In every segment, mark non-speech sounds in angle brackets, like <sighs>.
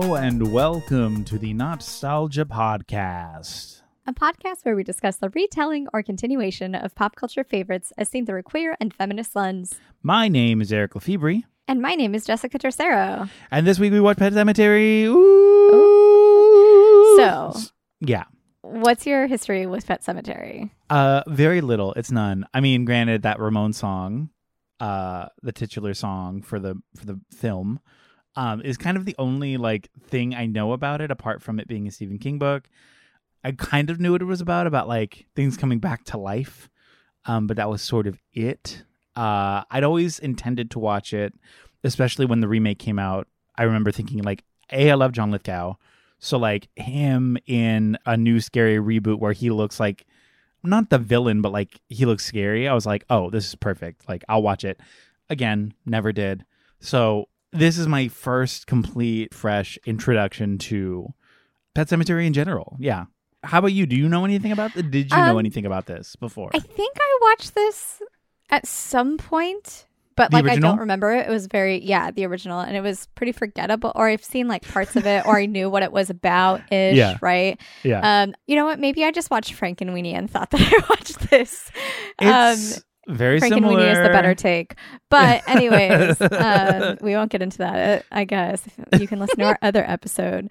Hello and welcome to the Nostalgia Podcast. a podcast where we discuss the retelling or continuation of pop culture favorites as seen through a queer and feminist lens. My name is Eric Lefebvre, And my name is Jessica Tercero. and this week we watch Pet Sematary. Ooh. So, yeah, what's your history with Pet Sematary? uh, very little. It's none. I mean, granted, that Ramones song, uh, the titular song for the for the film, um, is kind of the only like thing I know about it, apart from it being a Stephen King book. I kind of knew what it was about, about like things coming back to life, um, but that was sort of it. Uh, I'd always intended to watch it, especially when the remake came out. I remember thinking like, a, I love John Lithgow, so like him in a new scary reboot where he looks like not the villain, but like he looks scary. I was like, oh, this is perfect. Like I'll watch it. Again, never did. So this is my first complete, fresh introduction to Pet Sematary in general. Yeah. How about you? Do you know anything about? the Did you know Um, anything about this before? I think I watched this at some point, but The like original? I don't remember it. It was very, yeah, the original. And it was pretty forgettable. Or I've seen like parts of it, or I knew what it was about ish, Yeah. right? yeah. Um, you know what? Maybe I just watched Frankenweenie and thought <laughs> that I watched this. it's very Frank similar. and Weenie is the better take. But <laughs> anyways, <laughs> um, we won't get into that. I guess you can listen to our other episode.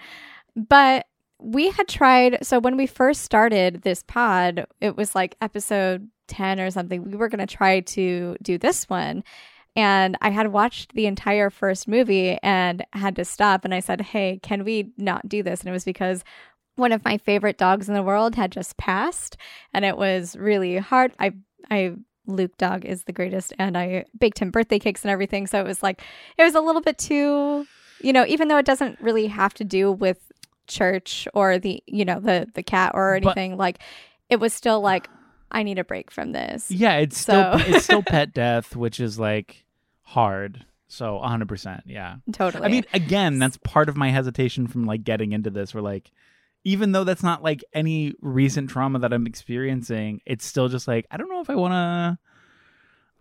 But we had tried. So when we first started this pod, it was like episode ten or something. We were going to try to do this one. And I had watched the entire first movie and had to stop. And I said, Hey, can we not do this? And it was because one of my favorite dogs in the world had just passed. And it was really hard. I, I, Luke dog is the greatest. And I baked him birthday cakes and everything. So it was like, it was a little bit too, you know, even though it doesn't really have to do with church or the, you know, the, the cat or But- anything, like, it was still like, I need a break from this. Yeah, it's still So- it's still <laughs> pet death, which is like hard. So 100%, yeah. Totally. I mean, again, that's part of my hesitation from like getting into this. Where like, even though that's not like any recent trauma that I'm experiencing, it's still just like I don't know if I want to.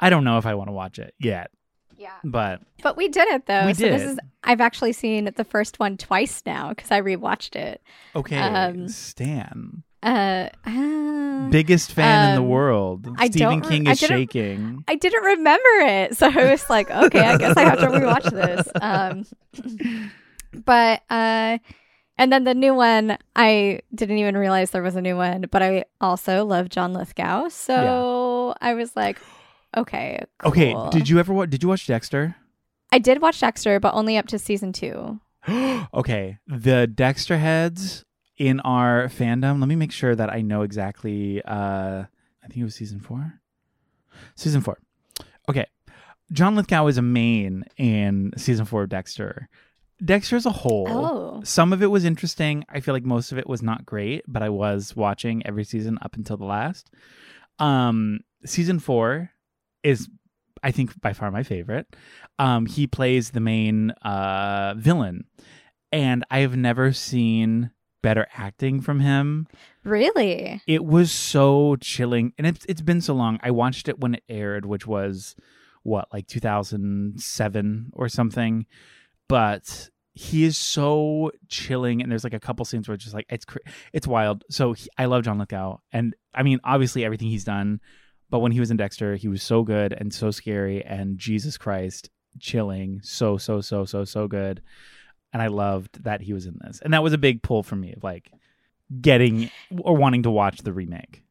I don't know if I want to watch it yet, yeah. but But we did it though. We so this did. is I've actually seen the first one twice now because I rewatched it. okay. Um, Stan, Uh, uh, biggest fan in the um, world. I Stephen re- King is didn't- shaking. I didn't remember it, so I was like, okay, I guess I have to rewatch this. <laughs> Um, but uh, and then the new one, I didn't even realize there was a new one. But I also love John Lithgow, so I was like, okay, Okay, did you ever watch? Did you watch Dexter? I did watch Dexter, but only up to season two. <gasps> okay, the Dexter heads in our fandom. Let me make sure that I know exactly. Uh, I think it was season four. Season four. Okay, John Lithgow is a main in season four of Dexter. Dexter as a whole. Oh, Some of it was interesting. I feel like most of it was not great, but I was watching every season up until the last. Um, season four is, I think, by far my favorite. Um, he plays the main uh, villain, and I have never seen better acting from him. really? It was so chilling, and it's it's been so long. I watched it when it aired, which was what like 2007 or something. But he is so chilling, and there's like a couple scenes where it's just like it's it's wild. So he, I love John Lithgow, and I mean obviously everything he's done. But when he was in Dexter, he was so good and so scary, and Jesus Christ, chilling, so so so so so good. And I loved that he was in this, and that was a big pull for me of like getting or wanting to watch the remake.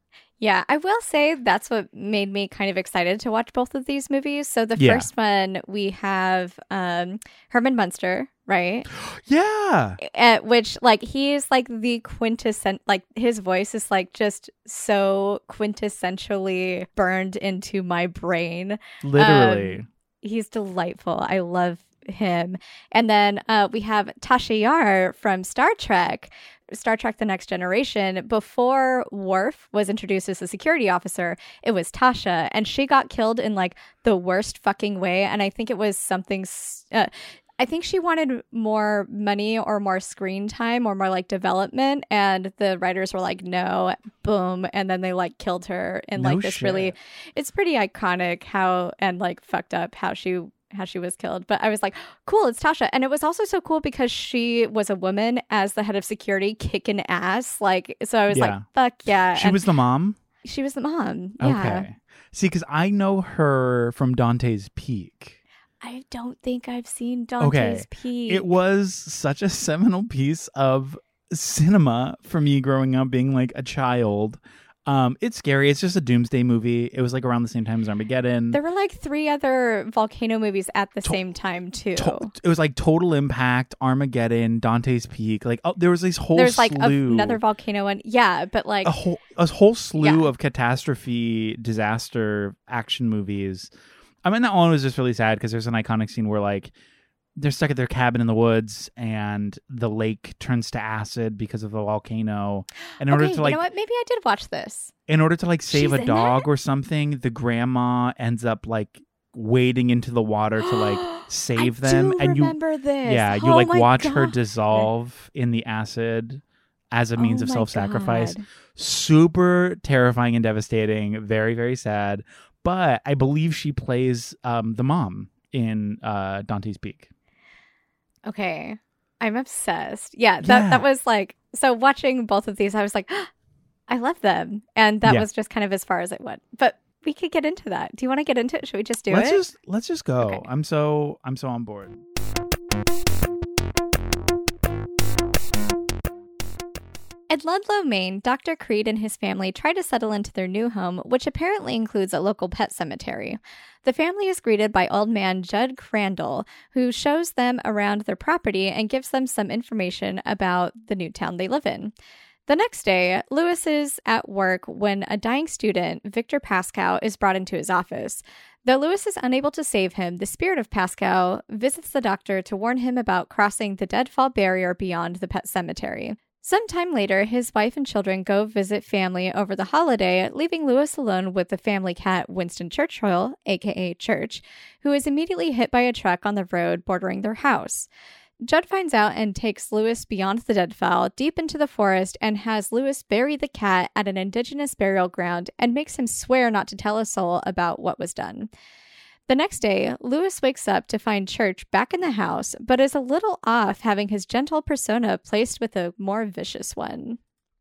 Yeah, I will say that's what made me kind of excited to watch both of these movies. So the Yeah. first one we have um Herman Munster, right? <gasps> Yeah, At which like he's like the quintessent like his voice is like just so quintessentially burned into my brain. literally. He's delightful. I love him. And then uh, we have Tasha Yar from Star Trek, Star Trek The Next Generation. Before Worf was introduced as a security officer, it was Tasha, and she got killed in like the worst fucking way. And I think it was something. Uh, I think she wanted more money or more screen time or more like development, and the writers were like, "No, boom!" And then they like killed her in No like this really it's pretty iconic how and like fucked up how she how she was killed. But I was like, cool, it's Tasha. And it was also so cool because she was a woman as the head of security, kicking ass. Like, so I was Yeah. like, fuck yeah. She And was the mom. she was the mom. Yeah. Okay. See, because I know her from Dante's Peak. I don't think I've seen Dante's Okay. Peak. It was such a seminal piece of cinema for me growing up, being like a child. Um, it's scary. It's just a doomsday movie. It was like around the same time as Armageddon. There were like three other volcano movies at the To- same time too. To- it was like Total Impact, Armageddon, Dante's Peak. Like, oh, there was this whole There's like a- another volcano one. Yeah, but like a whole a whole slew Yeah. of catastrophe, disaster action movies. I mean, that one was just really sad because there's an iconic scene where like they're stuck at their cabin in the woods and the lake turns to acid because of the volcano. And in okay, order to like you know what? Maybe I did watch this. in order to like save She's a dog or something, the grandma ends up like wading into the water to like <gasps> save them and you remember this. yeah, you Oh like watch her dissolve in the acid as a means Oh of self-sacrifice. God. Super terrifying and devastating, very very sad. But I believe she plays um the mom in uh Dante's Peak. Okay. I'm obsessed. Yeah, that Yeah. that was like so watching both of these I was like <gasps> I love them. And that Yeah. was just kind of as far as it went. But we could get into that. Do you want to get into it? Should we just do it? let's just let's just go. Okay. I'm so I'm so on board. In Ludlow, Maine, Dr. Creed and his family try to settle into their new home, which apparently includes a local pet cemetery. The family is greeted by old man Judd Crandall, who shows them around their property and gives them some information about the new town they live in. The next day, Lewis is at work when a dying student, Victor Pascal, is brought into his office. Though Lewis is unable to save him, the spirit of Pascal visits the doctor to warn him about crossing the deadfall barrier beyond the pet cemetery. Sometime later, his wife and children go visit family over the holiday, leaving Lewis alone with the family cat Winston Churchill, aka Church, who is immediately hit by a truck on the road bordering their house. Judd finds out and takes Lewis beyond the deadfall, deep into the forest, and has Lewis bury the cat at an indigenous burial ground and makes him swear not to tell a soul about what was done. The next day, Lewis wakes up to find Church back in the house, but is a little off having his gentle persona placed with a more vicious one.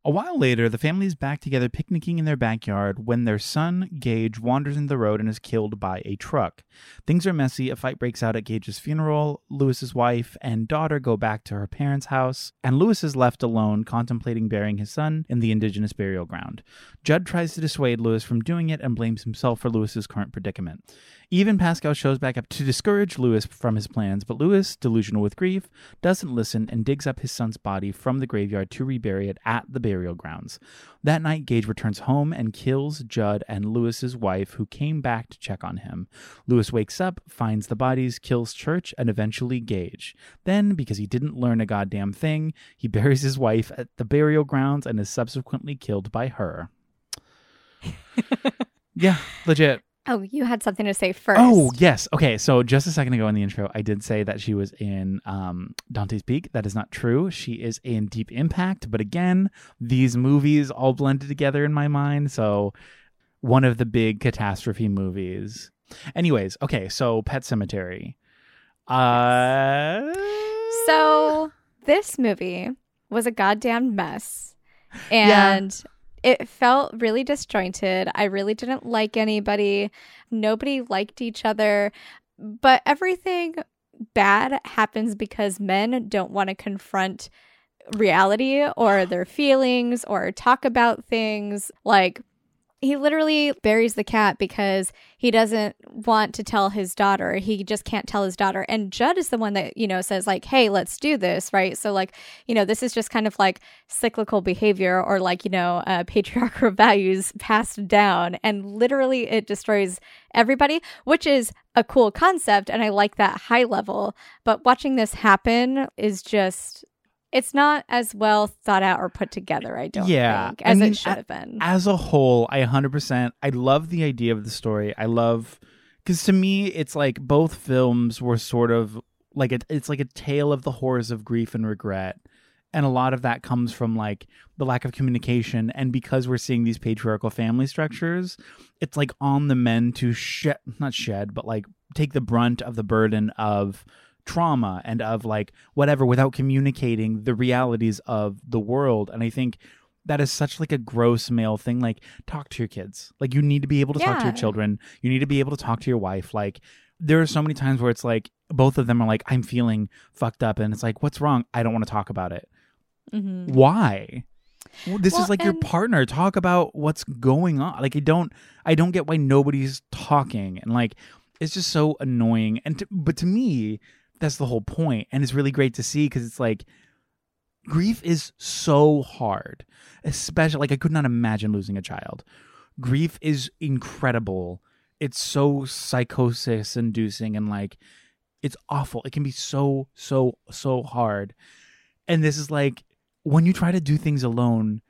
A while later, the family is back together picnicking in their backyard when their son, Gage, wanders in the road and is killed by a truck. Things are messy. A fight breaks out at Gage's funeral. Lewis's wife and daughter go back to her parents' house, and Lewis is left alone contemplating burying his son in the indigenous burial ground. Judd tries to dissuade Lewis from doing it and blames himself for Lewis's current predicament. Even Pascal shows back up to discourage Lewis from his plans, but Lewis, delusional with grief, doesn't listen and digs up his son's body from the graveyard to rebury it at the burial grounds. That night, Gage returns home and kills Judd and Lewis's wife, who came back to check on him. Lewis wakes up, finds the bodies, kills Church, and eventually Gage. Then, because he didn't learn a goddamn thing, he <laughs> buries his wife at the burial grounds and is subsequently killed by her. <laughs> yeah, legit. Oh, you had something to say first. Oh yes. Okay. So just a second ago in the intro, I did say that she was in um, Dante's Peak. That is not true. She is in Deep Impact. But again, these movies all blended together in my mind. So one of the big catastrophe movies. Anyways, okay. So Pet Sematary. Uh. So this movie was a goddamn mess. Yeah. It felt really disjointed. I really didn't like anybody. Nobody liked each other. But everything bad happens because men don't want to confront reality or their feelings or talk about things. Like, he literally buries the cat because he doesn't want to tell his daughter. He just can't tell his daughter. And Judd is the one that, you know, says, like, hey, let's do this, right? So, like, you know, this is just kind of like cyclical behavior or like, you know, uh, <laughs> patriarchal values passed down. And literally it destroys everybody, which is a cool concept. And I like that high level. But watching this happen is just. It's not as well thought out or put together, I don't Yeah, think, I as mean, it should have been. as a whole, I 100%. I love the idea of the story. I love because to me, it's like both films were sort of like a, it's like a tale of the horrors of grief and regret, and a lot of that comes from like the lack of communication. And because we're seeing these patriarchal family structures, it's like on the men to shed, not shed, but like take the brunt of the burden of trauma and of like whatever without communicating the realities of the world. And i think that is such like a gross male thing like talk to your kids. Like you need to be able to talk to your children. You need to be able to talk to your wife. Like there are so many times where it's like both of them are like i'm feeling fucked up and it's like what's wrong? I don't want to talk about it. Mhm. why? Well, this Well, is like your partner. Talk about what's going on. Like i don't i don't get why nobody's talking. And like it's just so annoying. And to, but to me that's the whole point and it's really great to see because it's like grief is so hard especially like i could not imagine losing a child. Grief is incredible. It's so psychosis inducing and like it's awful. It can be so so so hard. And this is like when you try to do things alone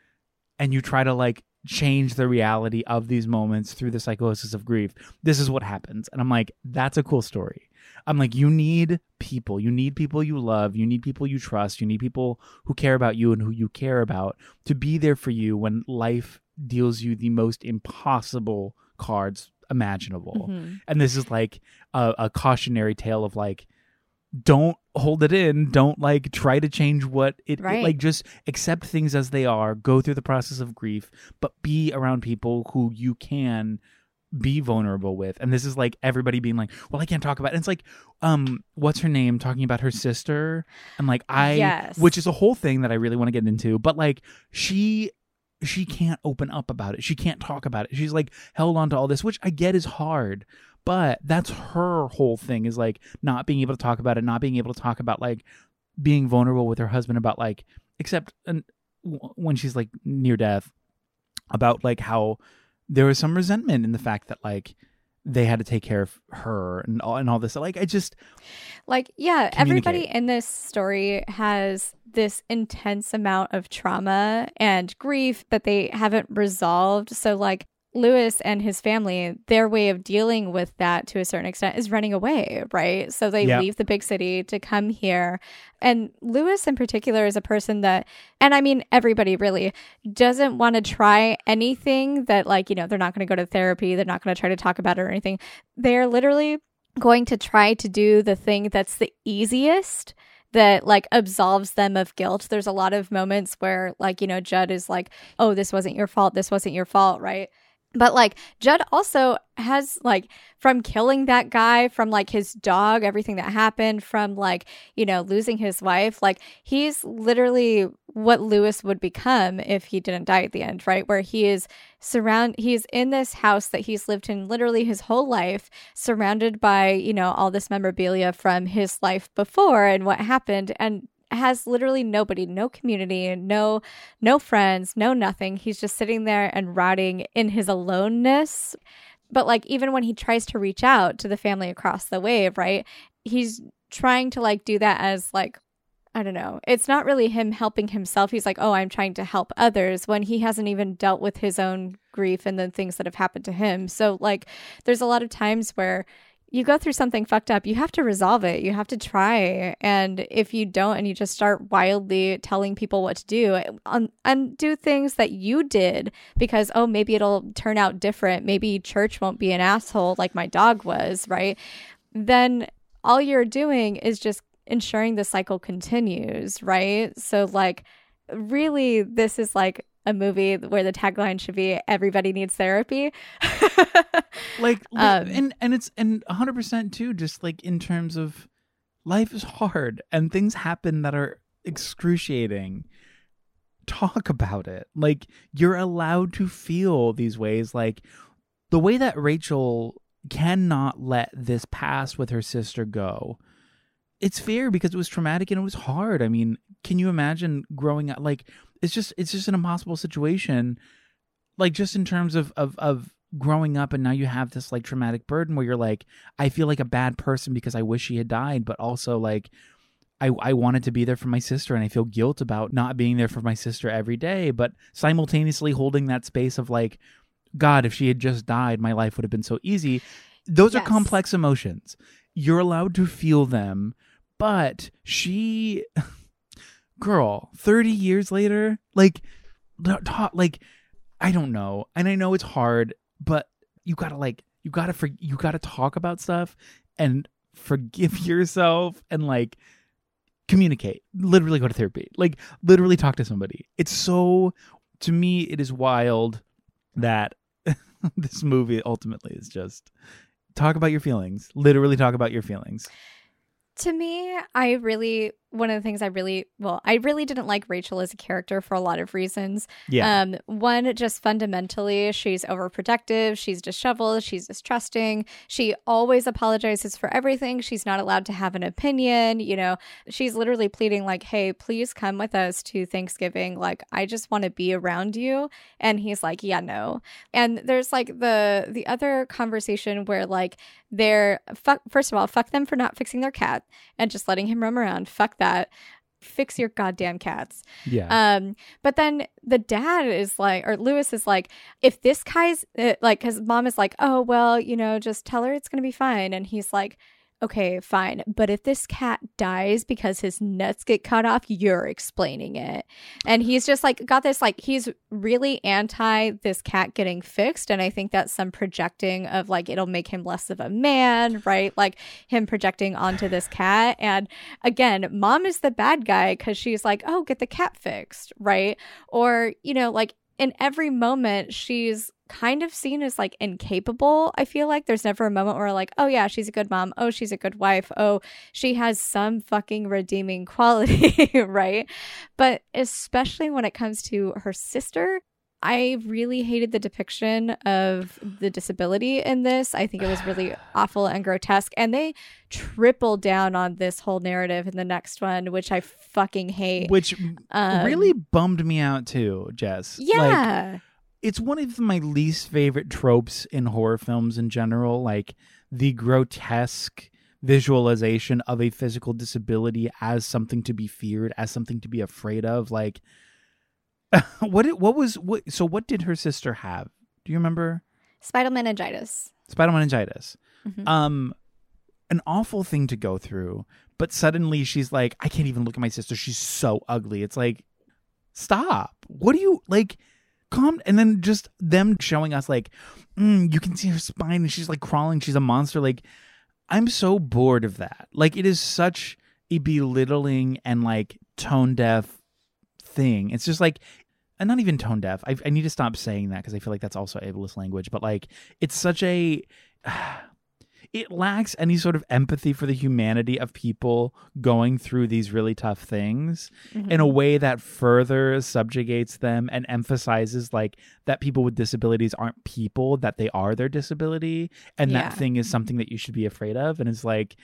and you try to like change the reality of these moments through the psychosis of grief this is what happens. And i'm like that's a cool story i'm like you need people. You need people you love. You need people you trust. You need people who care about you and who you care about to be there for you when life deals you the most impossible cards imaginable. Mhm. and this is like a, a cautionary tale of like don't hold it in. Don't like try to change what it, it- like just accept things as they are. Go through the process of grief but be around people who you can be vulnerable with. And this is like everybody being like well i can't talk about it and it's like um what's her name talking about her sister? And like i Yes. which is a whole thing that i really want to get into but like she she can't open up about it. She can't talk about it. She's like held on to all this which i get is hard but that's her whole thing is like not being able to talk about it not being able to talk about like being vulnerable with her husband about like except and when she's like near death about like how there was some resentment in the fact that like they had to take care of her and all and all this like i just Like, yeah, everybody in this story has this intense amount of trauma and grief that they haven't resolved. So, like, Lewis and his family, their way of dealing with that to a certain extent is running away, right? So they Yeah. leave the big city to come here. And Lewis, in particular, is a person that, and I mean, everybody really doesn't want to try anything that, like, you know, they're not going to go to therapy, they're not going to try to talk about it or anything. They're literally going to try to do the thing that's the easiest that like absolves them of guilt. There's a lot of moments where like, you know, Judd is like, "Oh, this wasn't your fault. This wasn't your fault," right? But like Judd also has like from killing that guy, from like his dog, everything that happened, from like, you know, losing his wife, like he's literally what Lewis would become if he didn't die at the end, right? Where he is surround he's in this house that he's lived in literally his whole life, surrounded by, you know, all this memorabilia from his life before and what happened and has literally nobody, no community, no no friends, no nothing. He's just sitting there and rotting in his aloneness. But like even when he tries to reach out to the family across the wave, right? He's trying to like do that as like I don't know. It's not really him helping himself. He's like, "Oh, I'm trying to help others" when he hasn't even dealt with his own grief and the things that have happened to him. So like there's a lot of times where you go through something fucked up, you have to resolve it. You have to try. And if you don't and you just start wildly telling people what to do and, do things that you did because, oh, maybe it'll turn out different. Maybe church won't be an asshole like my dog was, right? Then all you're doing is just ensuring the cycle continues, right? So, like, really, this is like a movie where the tagline should be everybody needs therapy. <laughs> like Um, and and it's and 100% too just like in terms of life is hard and things happen that are excruciating. Talk about it. Like you're allowed to feel these ways. Like the way that Rachel cannot let this pass with her sister go it's fair because it was traumatic and it was hard. I mean can you imagine growing up like it's just it's just an impossible situation like just in terms of of of growing up and now you have this like traumatic burden where you're like I feel like a bad person because I wish she had died but also like I I wanted to be there for my sister and I feel guilt about not being there for my sister every day but simultaneously holding that space of like god if she had just died my life would have been so easy. Those are complex emotions. You're allowed to feel them but she girl 30 years later like like i don't know and i know it's hard but you gotta like you gotta for you gotta talk about stuff and forgive <laughs> yourself and like communicate. Literally go to therapy. Like literally talk to somebody. It's so to me it is wild that <laughs> this movie ultimately is just talk about your feelings. Literally talk about your feelings. To me, I really one of the things I really well, I really didn't like Rachel as a character for a lot of reasons. Yeah. Um, one, just fundamentally, she's overprotective, she's disheveled, she's distrusting, she always apologizes for everything. She's not allowed to have an opinion. You know, she's literally pleading, like, hey, please come with us to Thanksgiving. Like, I just want to be around you. And he's like, Yeah, no. And there's like the the other conversation where like they're fuck first of all, fuck them for not fixing their cat and just letting him roam around. Fuck that fix your goddamn cats. yeah. Um, but then the dad is like, or Lewis is like, if this guy's uh, like, because mom is like, oh, well, you know, just tell her it's going to be fine. And he's like, okay, fine. But if this cat dies because his nuts get cut off, you're explaining it. And he's just like, got this, like, he's really anti this cat getting fixed. And I think that's some projecting of like, it'll make him less of a man, right? Like him projecting onto this cat. And again, mom is the bad guy because she's like, oh, get the cat fixed, right? Or, you know, like in every moment, she's kind of seen as like incapable. I feel like there's never a moment where, like, oh, yeah, she's a good mom. Oh, she's a good wife. Oh, she has some fucking redeeming <laughs> quality, right? But especially when it comes to her sister, I really hated the depiction of the disability in this. I think it was really <sighs> awful and grotesque. And they triple down on this whole narrative in the next one, which I fucking hate. Which Um, really bummed me out too, Jess. Like, yeah. it's one of my least favorite tropes in horror films in general, like the grotesque visualization of a physical disability as something to be feared, as something to be afraid of. Like, <laughs> what? It, what was? What? So, what did her sister have? Do you remember? Spinal meningitis. Spinal meningitis. Mhm. Um, an awful thing to go through. But suddenly she's like, I can't even look at my sister. She's so ugly. It's like, stop. What do you like? Calm. And then just them showing us like, mm, you can see her spine and she's like crawling. She's a monster. Like, I'm so bored of that. Like, it is such a belittling and like tone deaf thing. It's just like, and not even tone deaf. I, I need to stop saying that because I feel like that's also ableist language. But like, it's such a <sighs> it lacks any sort of empathy for the humanity of people going through these really tough things Mhm. in a way that further subjugates them and emphasizes like that people with disabilities aren't people that they are their disability and Yeah. that thing is something that you should be afraid of and it's like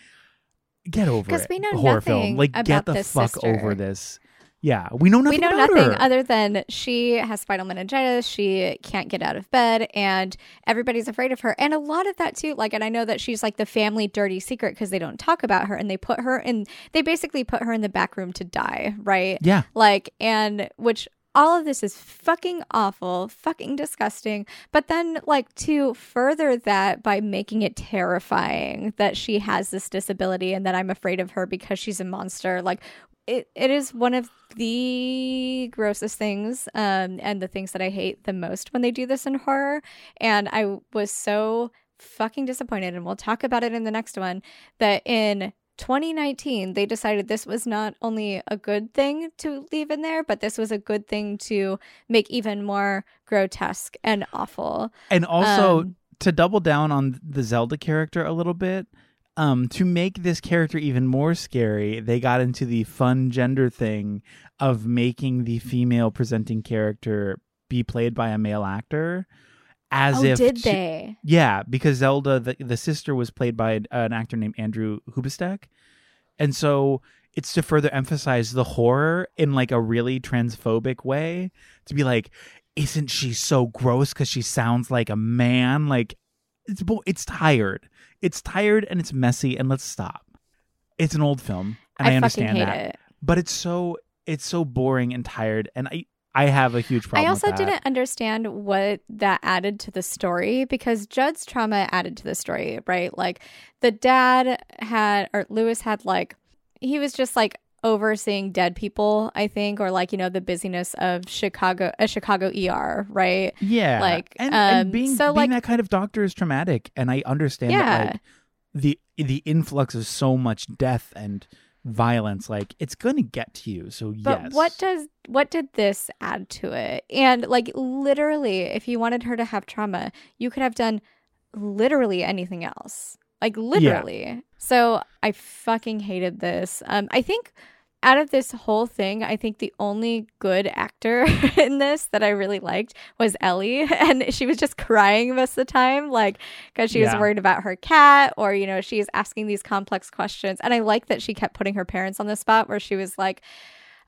get over it Because we know horror nothing film like about get the fuck sister. over this yeah we know nothing we know nothing her. other than she has spinal meningitis she can't get out of bed and everybody's afraid of her and a lot of that too like and i know that she's like the family dirty secret because they don't talk about her and they put her in they basically put her in the back room to die right yeah like and which all of this is fucking awful, fucking disgusting. But then, like, to further that by making it terrifying that she has this disability and that I'm afraid of her because she's a monster, like, it, it is one of the grossest things um, and the things that I hate the most when they do this in horror. And I was so fucking disappointed, and we'll talk about it in the next one, that in 2019 they decided this was not only a good thing to leave in there, but this was a good thing to make even more grotesque and awful. and also Um, to double down on the Zelda character a little bit, um, to make this character even more scary, they got into the fun gender thing of making the female presenting character be played by a male actor, as oh, if did she- they? yeah, because Zelda, the, the sister, was played by an, an actor named Andrew Hubatsek. And so it's to further emphasize the horror in like a really transphobic way to be like, isn't she so gross because she sounds like a man? Like, it's, it's tired. It's tired and it's messy, and let's stop. It's an old film, and I, fucking understand that. it. But it's so it's so boring and tired, and I I have a huge problem. I also didn't understand what that added to the story because Judd's trauma added to the story, right? Like the dad had, or Lewis had, like, he was just like overseeing dead people, I think, or like, you know, the busyness of Chicago, a Chicago ER, right? Yeah, Like, and, um, and being so, being like- that kind of doctor is traumatic, and I understand Yeah. that like the the influx of so much death and violence like it's going to get to you so But yes what does what did this add to it? And like literally, if you wanted her to have trauma, you could have done literally anything else. Like literally. So I fucking hated this. Um I think out of this whole thing, I think the only good actor <laughs> in this that I really liked was Ellie. <laughs> And she was just crying most of the time, like, because she was worried about her cat, or, you know, she's asking these complex questions. And I like that she kept putting her parents on the spot where she was like,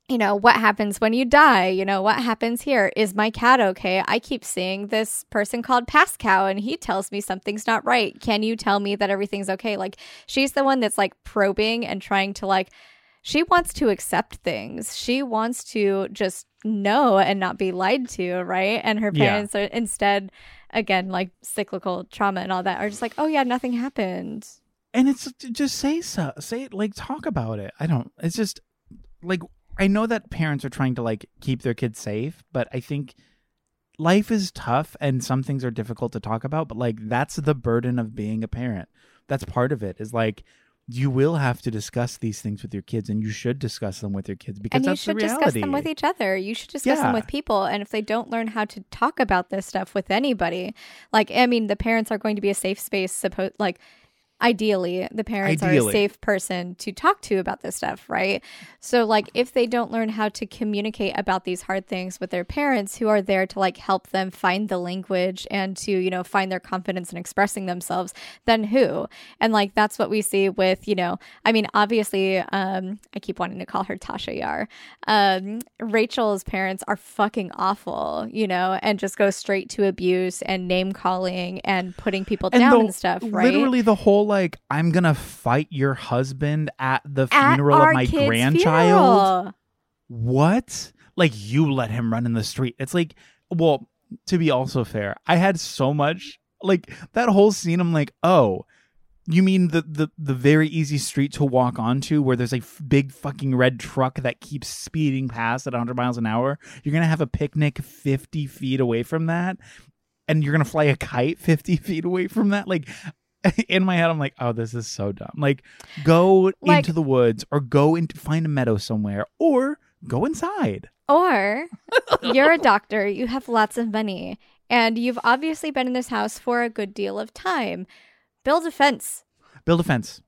you know, what happens when you die? You know, what happens here? Is my cat okay? I keep seeing this person called Pascal and he tells me something's not right. Can you tell me that everything's okay? Like, she's the one that's like probing and trying to like, she wants to accept things. She wants to just know and not be lied to, right? And her Yeah. parents are instead, again, like cyclical trauma and all that, are just like, oh yeah, nothing happened. and it's just say so say it like talk about it i don't it's just like i know that parents are trying to like keep their kids safe but i think life is tough and some things are difficult to talk about but like that's the burden of being a parent that's part of it is like you will have to discuss these things with your kids and you should discuss them with your kids because and you should discuss them with each other. You should discuss them with people. And if they don't learn how to talk about this stuff with anybody, like I mean, the parents are going to be a safe space. Supposed like ideally, the parents are a safe person to talk to about this stuff, right? So like if they don't learn how to communicate about these hard things with their parents, who are there to like help them find the language and to you know find their confidence in expressing themselves, then who? And like that's what we see with you know, I mean, obviously, um, I keep wanting to call her Tasha Yar. Um, Rachel's parents are fucking awful, you know, and just go straight to abuse and name calling and putting people down the- and stuff, right? Literally the whole like I'm gonna fight your husband at the At funeral of my grandchild. funeral. what? Like you let him run in the street. It's like, well, to be also fair, I had so much like that whole scene. I'm like, oh, you mean the the the very easy street to walk onto where there's a f- big fucking red truck that keeps speeding past at 100 miles an hour? You're gonna have a picnic 50 feet away from that, and you're gonna fly a kite 50 <laughs> feet away from that, like. <laughs> In my head, I'm like, oh, this is so dumb. Like, go Like- into the woods or go into find a meadow somewhere or go inside. Or <laughs> you're a doctor, you have lots of money, and you've obviously been in this house for a good deal of time. Build a fence. Build a fence.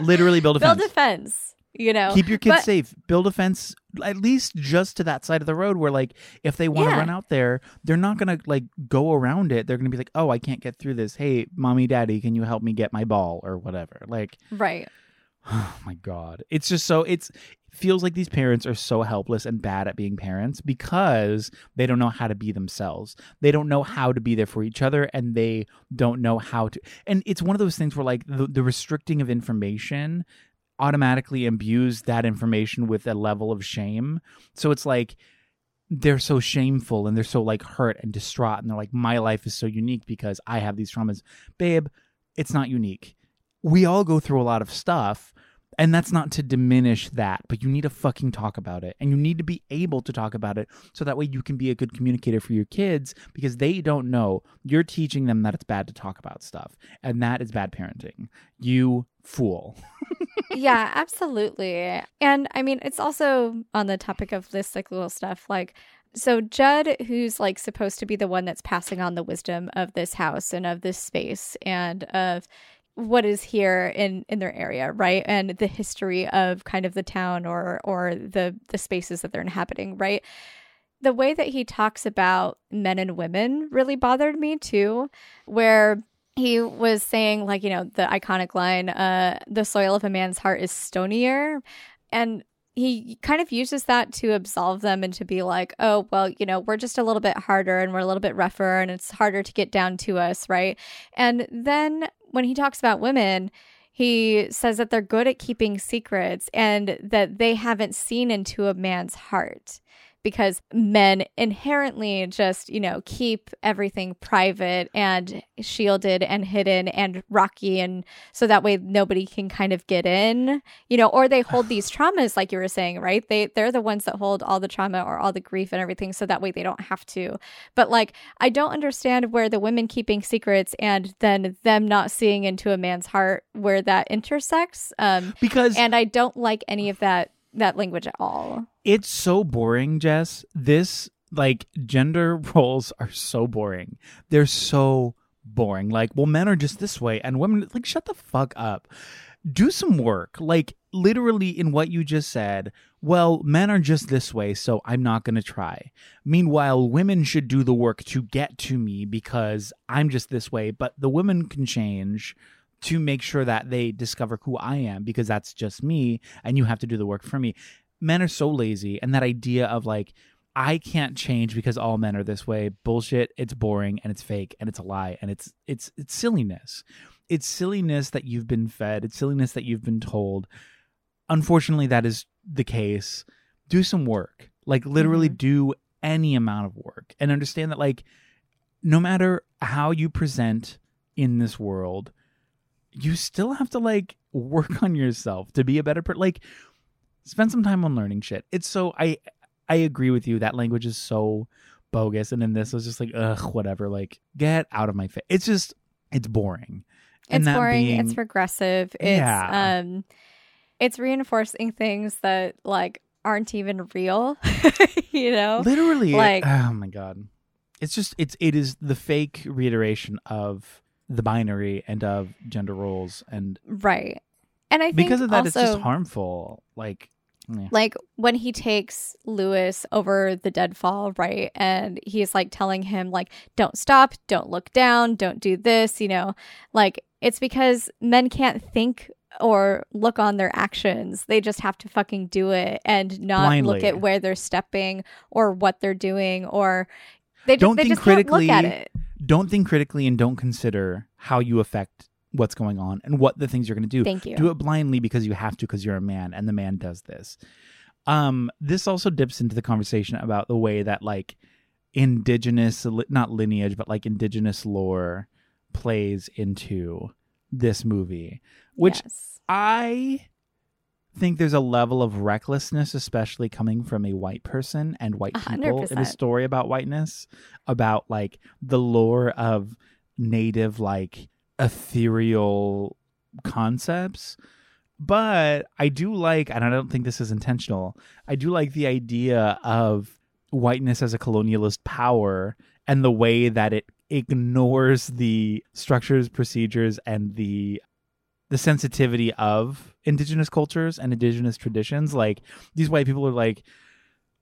Literally build a <laughs> Build fence. Build a fence. You know, Keep your kids But- safe. Build a fence at least just to that side of the road where like if they want to Yeah. run out there, they're not going to like go around it. They're going to be like, "Oh, I can't get through this. Hey, mommy, daddy, can you help me get my ball or whatever?" Like, right? <sighs> oh my god. It's just so it's it feels like these parents are so helpless and bad at being parents because they don't know how to be themselves. They don't know how to be there for each other and they don't know how to and it's one of those things where like the, the restricting of information automatically imbues that information with a level of shame. So it's like they're so shameful and they're so like hurt and distraught and they're like my life is so unique because I have these traumas. Babe, it's not unique. We all go through a lot of stuff and that's not to diminish that, but you need to fucking talk about it and you need to be able to talk about it so that way you can be a good communicator for your kids because they don't know. You're teaching them that it's bad to talk about stuff and that is bad parenting. You fool. <laughs> yeah, absolutely. And I mean, it's also on the topic of this cyclical stuff. Like, so Judd, who's like supposed to be the one that's passing on the wisdom of this house and of this space and of what is here in in their area, right? And the history of kind of the town or or the the spaces that they're inhabiting, right? The way that he talks about men and women really bothered me too, where he was saying like you know the iconic line uh the soil of a man's heart is stonier and he kind of uses that to absolve them and to be like oh well you know we're just a little bit harder and we're a little bit rougher and it's harder to get down to us right? And then when he talks about women he says that they're good at keeping secrets and that they haven't seen into a man's heart because men inherently just, you know, keep everything private and shielded and hidden and rocky. And so that way nobody can kind of get in, you know, or they hold these <sighs> traumas, like you were saying, right? They, they're the ones that hold all the trauma or all the grief and everything. So that way they don't have to. But like, I don't understand where the women keeping secrets and then them not seeing into a man's heart where that intersects. Um, because and I don't like any of that that language at all. It's so boring, Jess. This like gender <laughs> roles are so boring. They're so boring. Like, well, men are just this way, and women like shut the fuck up. Do some work. Like literally in what you just said. Well, men are just this way, so I'm not going to try. Meanwhile, women should do the work to get to me because I'm just this way, but the women can change to make sure that they discover who I am because that's just me and you have to do the work for me. Men are so lazy and that idea of like I can't change because all men are this way. Bullshit. It's boring and it's fake and it's a lie and it's it's it's silliness. It's silliness that you've been fed. It's silliness that you've been told. Unfortunately, that is the case. Do some work. Like literally Mhm. do any amount of work and understand that like no matter how you present in this world, you still have to like work on yourself to be a better person. Like spend some time on learning shit. It's so I I agree with you. That language is so bogus. And in this, was just like, ugh, whatever. Like, get out of my face. It's just, it's boring. And it's boring. being- It's regressive. It's Yeah. um, it's reinforcing things that like aren't even real. <laughs> you know, literally, like- oh my god, it's just, it's, it is the fake reiteration of the binary and of gender roles, and right? And I think because of that, it's just harmful. Like, yeah. like when he takes Lewis over the deadfall, right? And he's like telling him like don't stop, don't look down, don't do this, you know. Like it's because men can't think or look on their actions. They just have to fucking do it and not look at where they're stepping or what they're doing or they just, Don't they think just can't look critically. at it. don't think critically and don't consider how you affect what's going on and what the things you're going to do. Thank you. Do it blindly because you have to because you're a man and the man does this. Um this also dips into the conversation about the way that like indigenous, not lineage but like indigenous lore plays into this movie which yes. I think there's a level of recklessness, especially coming from a white person and white people in a story about whiteness, about like the lore of native, like ethereal concepts. But I do like, and I don't think this is intentional, I do like the idea of whiteness as a colonialist power and the way that it ignores the structures, procedures, and the the sensitivity of indigenous cultures and indigenous traditions. Like these white people are like,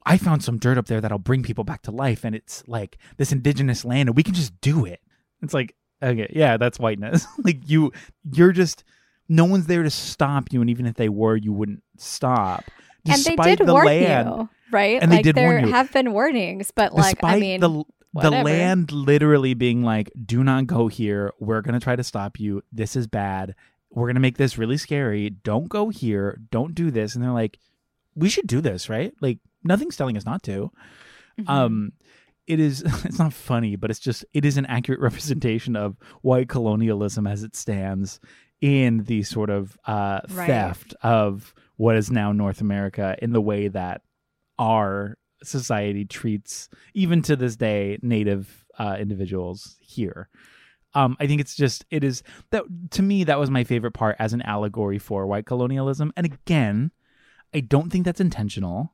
I found some dirt up there that'll bring people back to life, and it's like this indigenous land, and we can just do it. It's like, okay, yeah, that's whiteness. <laughs> like you, you're just no one's there to stop you, and even if they were, you wouldn't stop. And they did the warn land, you, right? And they like did there warn you. have been warnings, but like despite I mean, the the land literally being like, "Do not go here. We're gonna try to stop you. This is bad. We're gonna make this really scary. Don't go here. Don't do this." And they're like, "We should do this, right? Like nothing's telling us not to." Mhm. Um, it is. <laughs> It's not funny, but it's just it is an accurate <laughs> representation of white colonialism as it stands in the sort of uh, Right. theft of what is now North America in the way that our society treats, even to this day, Native uh, individuals here. Um, I think it's just it is that to me that was my favorite part as an allegory for white colonialism. And again, I don't think that's intentional.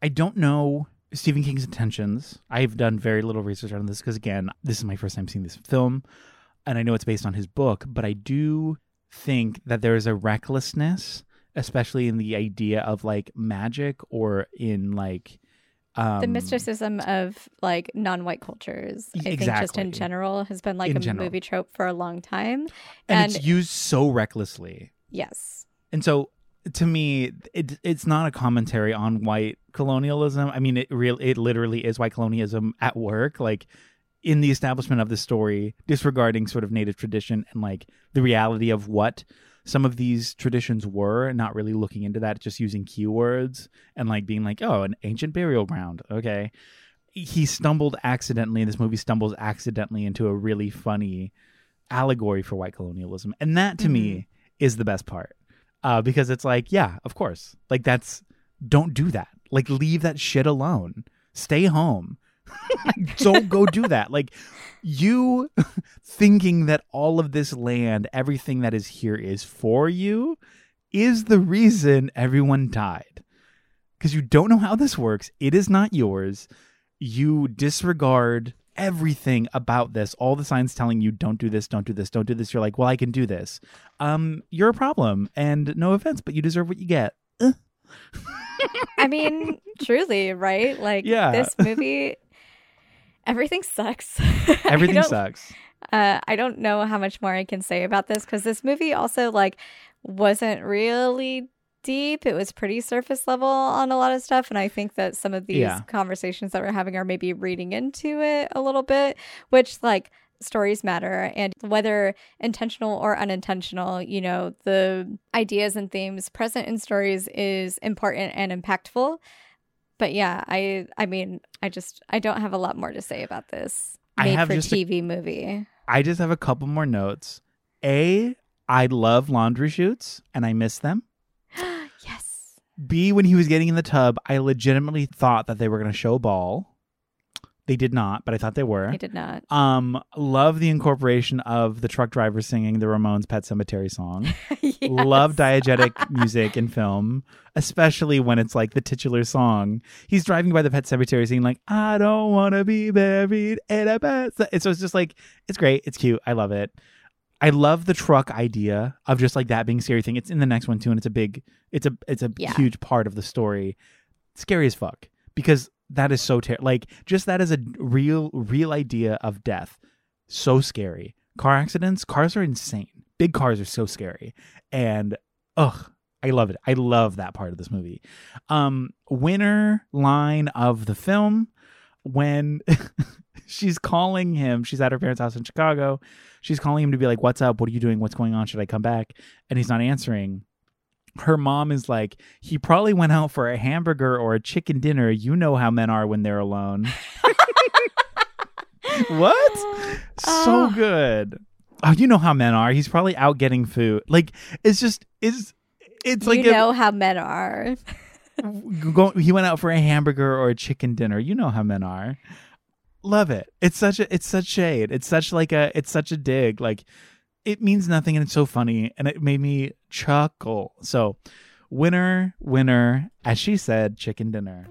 I don't know Stephen King's intentions. I've done very little research on this because again, this is my first time seeing this film, and I know it's based on his book. But I do think that there is a recklessness, especially in the idea of like magic or in like um, the mysticism of like non-white cultures i think just in general has been like In a general. movie trope for a long time and, and- it's used so recklessly. yes And so to me, it it's not a commentary on white colonialism. I mean, it real it literally is white colonialism at work, like in the establishment of the story, disregarding sort of native tradition and like the reality of what some of these traditions were and not really looking into that, just using keywords and like being like, oh, an ancient burial ground. Okay. He stumbled accidentally, and this movie stumbles accidentally into a really funny allegory for white colonialism. And that to mm-hmm. me is the best part. Uh, because it's like, yeah, of course. Like, that's, don't do that. Like, leave that shit alone. Stay home. <laughs> don't go do that. Like, you <laughs> thinking that all of this land, everything that is here is for you, is the reason everyone died. Because you don't know how this works. It is not yours. You disregard everything about this all the signs telling you don't do this don't do this don't do this you're like well i can do this um you're a problem and no offense but you deserve what you get i mean truly right like yeah. this movie everything sucks. <laughs> Everything sucks. Uh, I don't know how much more I can say about this because this movie also like wasn't really deep. It was pretty surface level on a lot of stuff, and I think that some of these yeah. conversations that we're having are maybe reading into it a little bit, which like stories matter and whether intentional or unintentional you know the ideas and themes present in stories is important and impactful but yeah, I I mean, I just I don't have a lot more to say about this made I have for TV a, movie. I just have a couple more notes. A, I love laundry chutes and I miss them. B, when he was getting in the tub, I legitimately thought that they were going to show ball. They did not, but I thought they were. They did not. Um, love the incorporation of the truck driver singing the Ramones' Pet Sematary song. <laughs> yes. Love diegetic <laughs> music in film, especially when it's like the titular song. He's driving by the Pet Cemetery singing like "I don't want to be buried in a pet." So it's just like it's great, it's cute, I love it. I love the truck idea of just like that being scary thing. It's in the next one too, and it's a big, it's a, it's a yeah. huge part of the story. Scary as fuck because that is so terrible. Like just that is a real real idea of death. So scary. Car accidents, cars are insane. Big cars are so scary. And ugh, I love it. I love that part of this movie. Um winner line of the film when <laughs> <laughs> she's calling him, she's at her parents' house in Chicago. She's calling him to be like, "What's up? What are you doing? What's going on? Should I come back?" And he's not answering her mom is like, he probably went out for a hamburger or a chicken dinner. You know how men are when they're alone. <laughs> what? So ah. good. Oh, you know how men are. He's probably out getting food. Like it's just it's it's like you know a, how men are. <laughs> go, he went out for a hamburger or a chicken dinner. You know how men are. Love it. It's such a it's such shade. It's such like a it's such a dig. Like it means nothing and it's so funny and it made me chuckle. So, winner, winner, as she said, chicken dinner.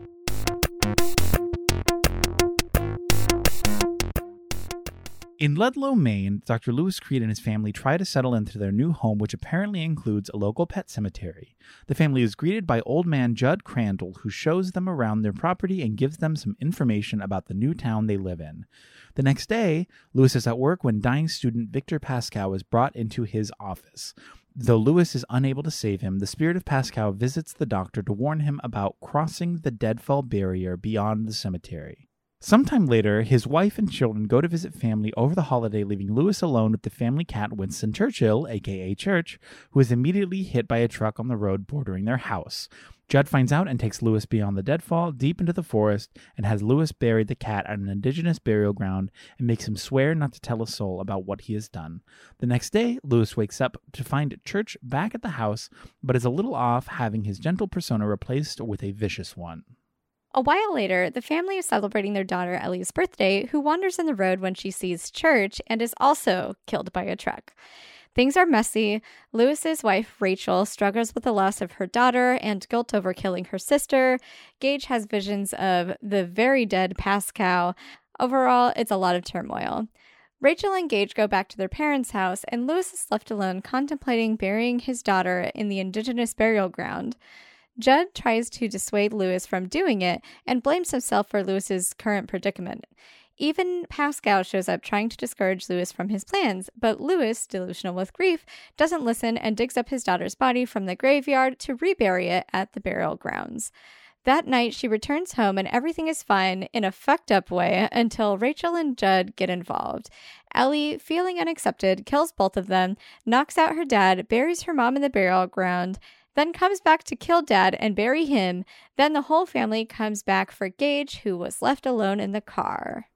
In Ludlow, Maine, Dr. Louis Creed and his family try to settle into their new home, which apparently includes a local pet cemetery. The family is greeted by old man Judd Crandall, who shows them around their property and gives them some information about the new town they live in. The next day, Louis is at work when dying student Victor Pascow is brought into his office. Though Louis is unable to save him, the spirit of Pascow visits the doctor to warn him about crossing the deadfall barrier beyond the cemetery. Sometime later, his wife and children go to visit family over the holiday, leaving Louis alone with the family cat Winston Churchill, aka Church, who is immediately hit by a truck on the road bordering their house. Judd finds out and takes Louis beyond the deadfall, deep into the forest, and has Louis bury the cat at an indigenous burial ground and makes him swear not to tell a soul about what he has done. The next day, Louis wakes up to find Church back at the house, but is a little off, having his gentle persona replaced with a vicious one. A while later, the family is celebrating their daughter Ellie's birthday, who wanders in the road when she sees Church and is also killed by a truck. Things are messy. Louis's wife, Rachel, struggles with the loss of her daughter and guilt over killing her sister. Gage has visions of the very dead Pascow. Overall, it's a lot of turmoil. Rachel and Gage go back to their parents' house, and Louis is left alone contemplating burying his daughter in the indigenous burial ground. Judd tries to dissuade Louis from doing it and blames himself for Louis's current predicament. Even Pascow shows up trying to discourage Louis from his plans, but Louis, delusional with grief, doesn't listen and digs up his daughter's body from the graveyard to rebury it at the burial grounds. That night, she returns home and everything is fine in a fucked up way until Rachel and Judd get involved. Ellie, feeling unaccepted, kills both of them, knocks out her dad, buries her mom in the burial ground, then comes back to kill dad and bury him. Then the whole family comes back for Gage, who was left alone in the car.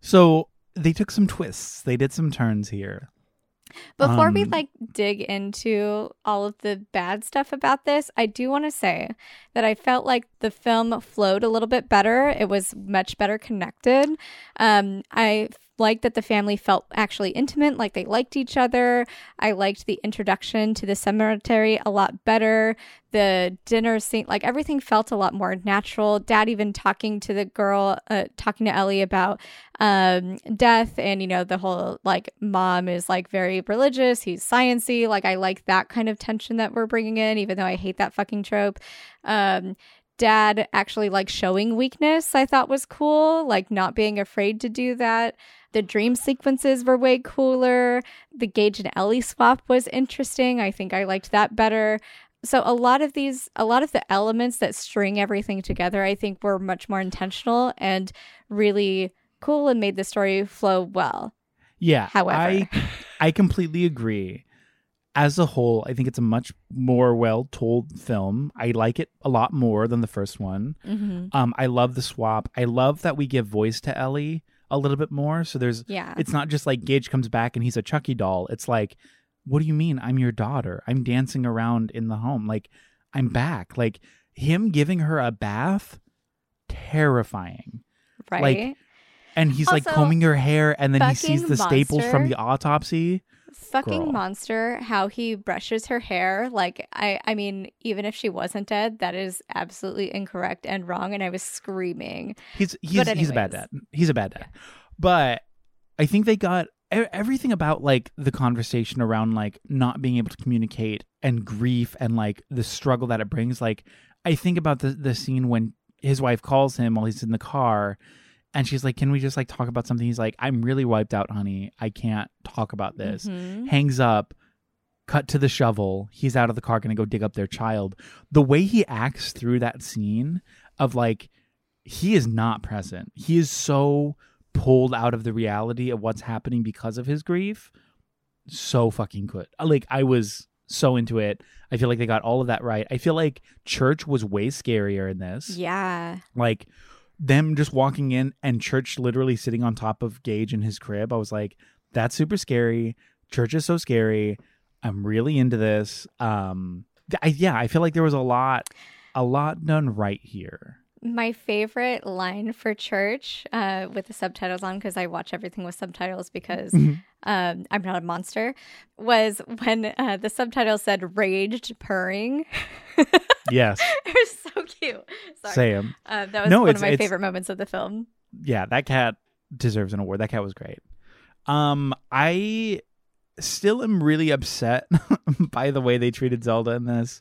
So they took some twists. They did some turns here. Before we Um, like dig into all of the bad stuff about this, I do want to say that I felt like the film flowed a little bit better. It was much better connected. Um, I liked that the family felt actually intimate, like they liked each other. I liked the introduction to the cemetery a lot better. The dinner scene, like everything felt a lot more natural. Dad even talking to the girl, uh, talking to Ellie about um death and you know the whole like mom is like very religious he's sciency like i like that kind of tension that we're bringing in even though i hate that fucking trope um dad actually like showing weakness i thought was cool like not being afraid to do that the dream sequences were way cooler the gage and ellie swap was interesting i think i liked that better so a lot of these a lot of the elements that string everything together i think were much more intentional and really cool and made the story flow well Yeah. However. I <laughs> I completely agree. As a whole, I think it's a much more well told film. I like it a lot more than the first one. mm-hmm. Um, I love the swap. I love that we give voice to Ellie a little bit more. So there's yeah it's not just like Gage comes back and he's a Chucky doll. It's like, what do you mean? I'm your daughter. I'm dancing around in the home. Like, I'm back. Like him giving her a bath, terrifying. right like, And he's like combing her hair, and then he sees the staples from the autopsy. Fucking girl. monster how he brushes her hair like i i mean even if she wasn't dead that is absolutely incorrect and wrong and i was screaming He's he's he's a bad dad. He's a bad dad. But I think they got everything about like the conversation around like not being able to communicate and grief and like the struggle that it brings. Like I think about the the scene when his wife calls him while he's in the car and she's like, "Can we just like talk about something?" He's like, "I'm really wiped out, honey. I can't talk about this." Mhm. Hangs up. Cut to the shovel. He's out of the car, gonna go dig up their child. The way he acts through that scene of like he is not present. He is so pulled out of the reality of what's happening because of his grief. So fucking good. Like I was so into it. I feel like they got all of that right. I feel like Church was way scarier in this. yeah Like them just walking in and Church literally sitting on top of Gage in his crib. I was like, that's super scary. Church is so scary. I'm really into this. Um I, yeah, I feel like there was a lot a lot done right here. My favorite line for church uh, with the subtitles on because i watch everything with subtitles because Mhm. um, i'm not a monster was when uh, the subtitle said raged purring <laughs> Yes. it was so cute sorry Sam. Uh, that was No, one of my favorite moments of the film. Yeah, that cat deserves an award. That cat was great. Um, I still am really upset <laughs> by the way they treated Zelda in this.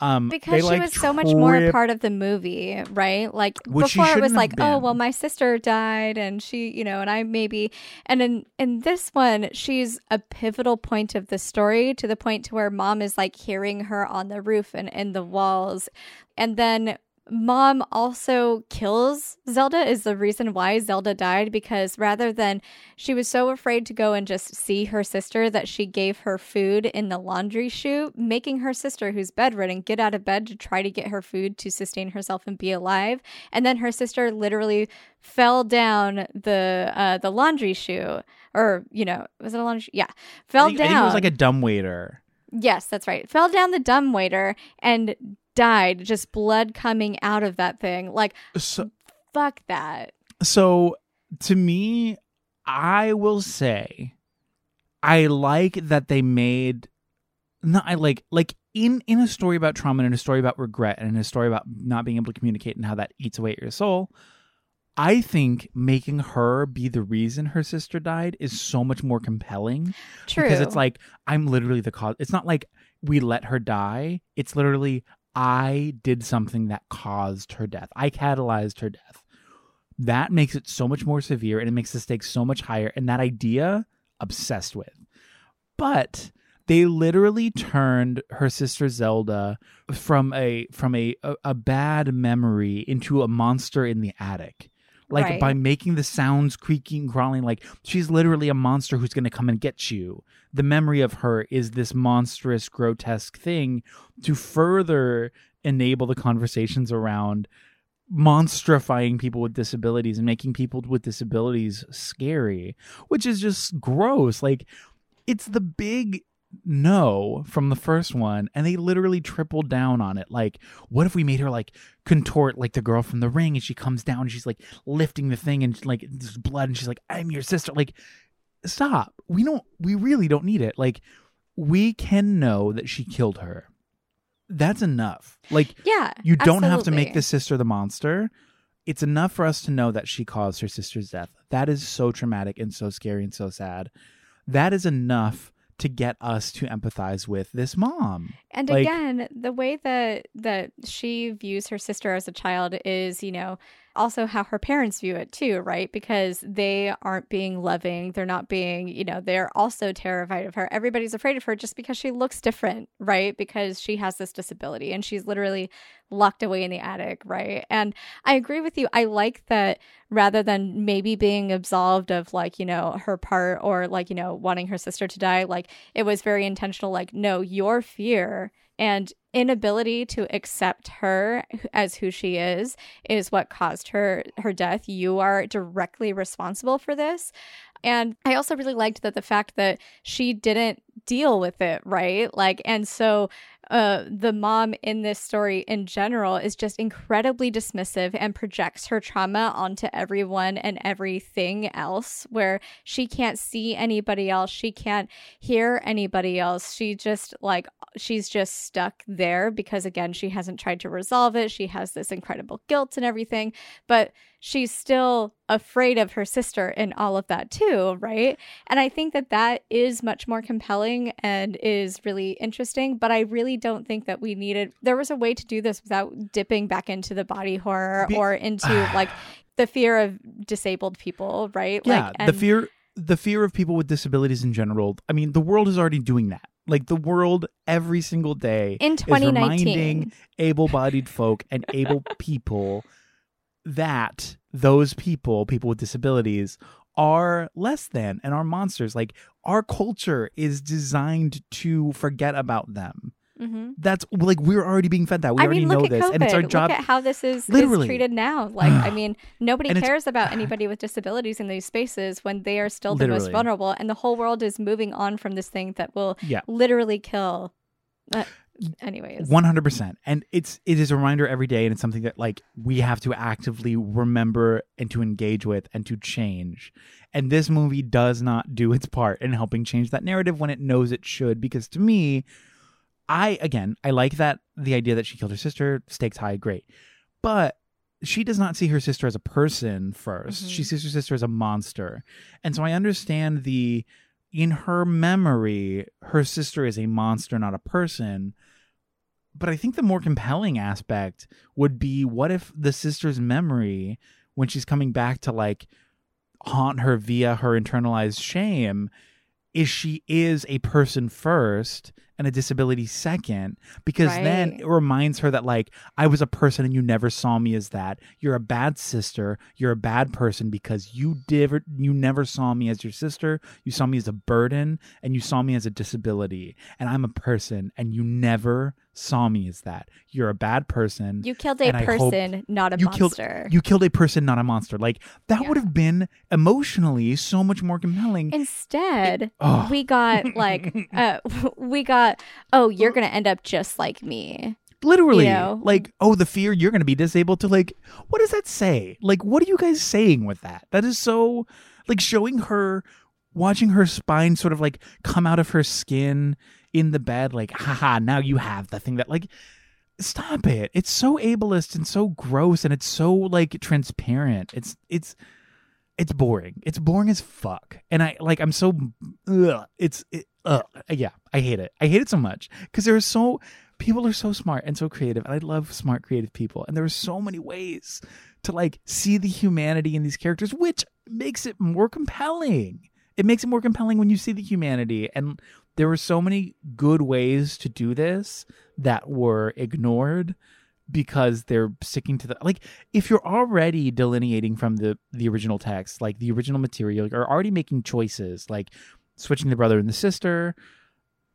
Um, Because she like, was so much more a part of the movie, right? Like Which before it was like, oh well, my sister died, and she, you know, and I maybe, and in in this one, she's a pivotal point of the story to the point to where mom is like hearing her on the roof and in the walls, and then mom also kills Zelda is the reason why Zelda died because rather than she was so afraid to go and just see her sister that she gave her food in the laundry chute, making her sister who's bedridden get out of bed to try to get her food to sustain herself and be alive. And then her sister literally fell down the uh the laundry chute or you know, was it a laundry? Yeah. I Fell think, down. I think it was like a dumb waiter. Yes, that's right. Fell down the dumb waiter and died, just blood coming out of that thing. Like, So, fuck that. so to me, I will say, I like that they made. Not I like like in in a story about trauma and in a story about regret and in a story about not being able to communicate and how that eats away at your soul. I think making her be the reason her sister died is so much more compelling True. because it's like I'm literally the cause. It's not like we let her die. It's literally I did something that caused her death. I catalyzed her death. That makes it so much more severe and it makes the stakes so much higher. And that idea, obsessed with. But they literally turned her sister Zelda from a from a a, a bad memory into a monster in the attic. Like Right. by making the sounds creaking, crawling, like she's literally a monster who's going to come and get you. The memory of her is this monstrous, grotesque thing to further enable the conversations around monstrifying people with disabilities and making people with disabilities scary, which is just gross. Like it's the big no from the first one and they literally tripled down on it like what if we made her like contort like the girl from the ring and she comes down and she's like lifting the thing and like there's blood and she's like i'm your sister like stop we don't we really don't need it like we can know that she killed her that's enough like Yeah. you don't have to make absolutely. the sister the monster. It's enough for us to know that she caused her sister's death. That is so traumatic and so scary and so sad. That is enough to get us to empathize with this mom. And Like- again, the way that that she views her sister as a child is, you know, also how her parents view it too, right? Because they aren't being loving, they're not being, you know, they're also terrified of her. Everybody's afraid of her just because she looks different, right? Because she has this disability and she's literally locked away in the attic, right? And I agree with you. I like that rather than maybe being absolved of like, you know, her part or like, you know, wanting her sister to die, like it was very intentional like no, your fear and inability to accept her as who she is is what caused her her death. You are directly responsible for this. And I also really liked that the fact that she didn't deal with it, right? Like, and so uh, the mom in this story in general is just incredibly dismissive and projects her trauma onto everyone and everything else, where she can't see anybody else, she can't hear anybody else. She just like, she's just stuck there because, again, she hasn't tried to resolve it. She has this incredible guilt and everything, but she's still afraid of her sister and all of that too, right? And I think that that is much more compelling and is really interesting, but I really don't think that we needed there was a way to do this without dipping back into the body horror Be- or into <sighs> like the fear of disabled people, right? Yeah, like the fear the fear of people with disabilities in general. I mean, the world is already doing that. Like the world every single day in is reminding 2019. able-bodied folk and able people that those people, people with disabilities, are less than and are monsters. Like our culture is designed to forget about them. Mhm. That's like we're already being fed that. We I already mean, know look at this, COVID. and it's our job. Look at how this is, is Literally. treated now. Like, I <sighs> mean, nobody cares about <sighs> anybody with disabilities in these spaces when they are still the most vulnerable, and the whole world is moving on from this thing that will Yeah. literally kill. Uh, anyways, One hundred percent, and it's it is a reminder every day, and it's something that like we have to actively remember and to engage with and to change. And this movie does not do its part in helping change that narrative when it knows it should. Because to me, I again I like that the idea that she killed her sister, stakes high, great, but she does not see her sister as a person 1st Mhm. She sees her sister as a monster, and so I understand the in her memory, her sister is a monster, not a person. But I think the more compelling aspect would be what if the sister's memory, when she's coming back to like haunt her via her internalized shame, is she is a person first and a disability second because then it reminds her that like I was a person and you never saw me as that. You're a bad sister. You're a bad person because you did you never saw me as your sister. You saw me as a burden and you saw me as a disability. And I'm a person and you never saw me as that. You're a bad person. you killed a hope person, not a you killed- monster. You killed a person, not a monster. Like that Yeah. would have been emotionally so much more compelling. Instead, Oh. we got like, <laughs> uh, we got, oh, you're gonna end up just like me. literally you know? like oh the fear you're going to be disabled to like what does that say like what are you guys saying with that that is so like showing her watching her spine sort of like come out of her skin in the bed like haha now you have the thing that like stop it. It's so ableist and so gross and it's so like transparent. It's it's it's boring. It's boring as fuck. And i like i'm so ugh, it's it, ugh, yeah i hate it. I hate it so much because there are so people are so smart and so creative and i love smart creative people and there are so many ways to like see the humanity in these characters which makes it more compelling. It makes it more compelling when you see the humanity and there were so many good ways to do this that were ignored because they're sticking to the like if you're already delineating from the the original text like the original material you're already making choices like switching the brother and the sister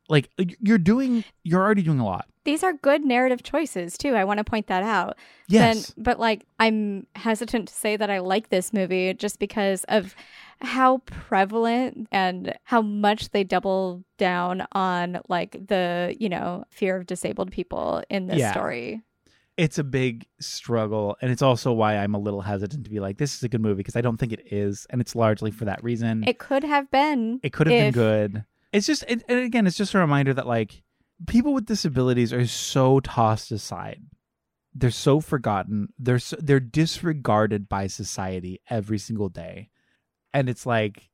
like you're doing you're already doing a lot these are good narrative choices too. I want to point that out. yes Then, but like, I'm hesitant to say that I like this movie just because of how prevalent and how much they double down on like the you know fear of disabled people in this Yeah. story. it's a big struggle and it's also why i'm a little hesitant to be like this is a good movie because i don't think it is and it's largely for that reason It could have been. It could have been good. It's just, it, and again, it's just a reminder that like people with disabilities are so tossed aside. They're so forgotten. They're so, they're disregarded by society every single day, and it's like,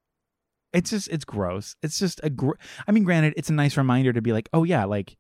it's just it's gross. It's just a. Gr- I mean, granted, it's a nice reminder to be like, oh yeah, like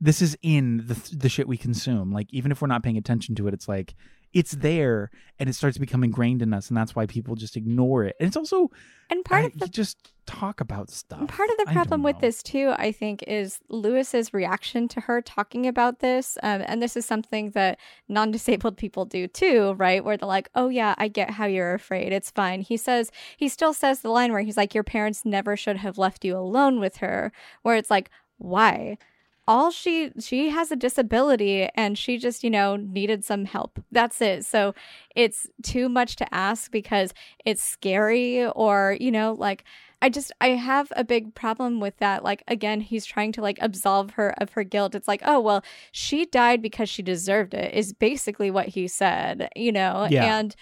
this is in the the shit we consume. Like even if we're not paying attention to it, it's like it's there and it starts to become ingrained in us, and that's why people just ignore it. And it's also And part I- of the you just talk about stuff. Part of the problem with this too, I think, is Louis's reaction to her talking about this, um, and this is something that non-disabled people do too, right? Where they're like, "Oh yeah, I get how you're afraid. It's fine." He says, he still says the line where he's like, "Your parents never should have left you alone with her," where it's like, why? All she she has a disability and she just you know needed some help. That's it. So it's too much to ask because it's scary or you know like i just i have a big problem with that. Like again he's trying to like absolve her of her guilt. It's like oh well she died because she deserved it is basically what he said you know Yeah. and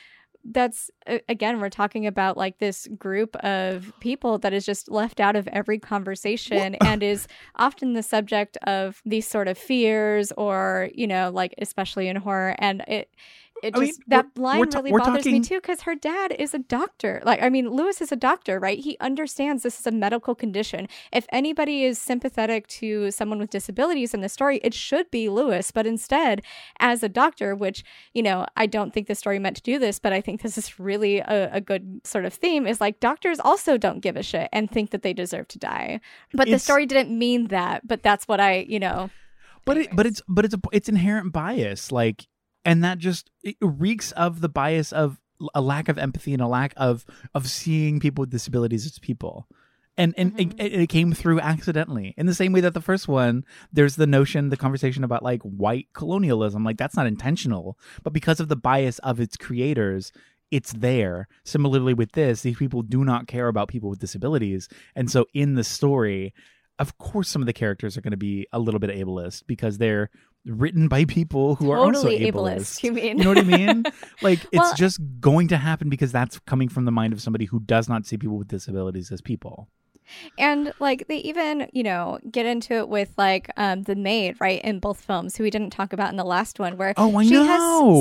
that's again we're talking about like this group of people that is just left out of every conversation and is often the subject of these sort of fears or you know like especially in horror. And it it I mean, that we're- line we're ta- really bothers me too because her dad is a doctor. Like i mean louis is a doctor right? He understands this is a medical condition. If anybody is sympathetic to someone with disabilities in the story it should be louis but instead as a doctor which you know i don't think the story meant to do this but i think this is really a, a good sort of theme is like doctors also don't give a shit and think that they deserve to die. But the story didn't mean that but that's what i you know. But it, but it's but it's a, it's inherent bias. Like and that just it reeks of the bias of a lack of empathy and a lack of of seeing people with disabilities as people. And and Mhm. it, it came through accidentally. In the same way that the first one there's the notion the conversation about like white colonialism like that's not intentional but because of the bias of its creators it's there. Similarly with this these people do not care about people with disabilities. And so in the story of course some of the characters are going to be a little bit ableist because they're written by people who are also totally ableist. ableist you mean You know what I mean? <laughs> like it's Well- just going to happen because that's coming from the mind of somebody who does not see people with disabilities as people. And like they even, you know, get into it with like um the maid, right, in both films, who we didn't talk about in the last one, where Oh, I she know.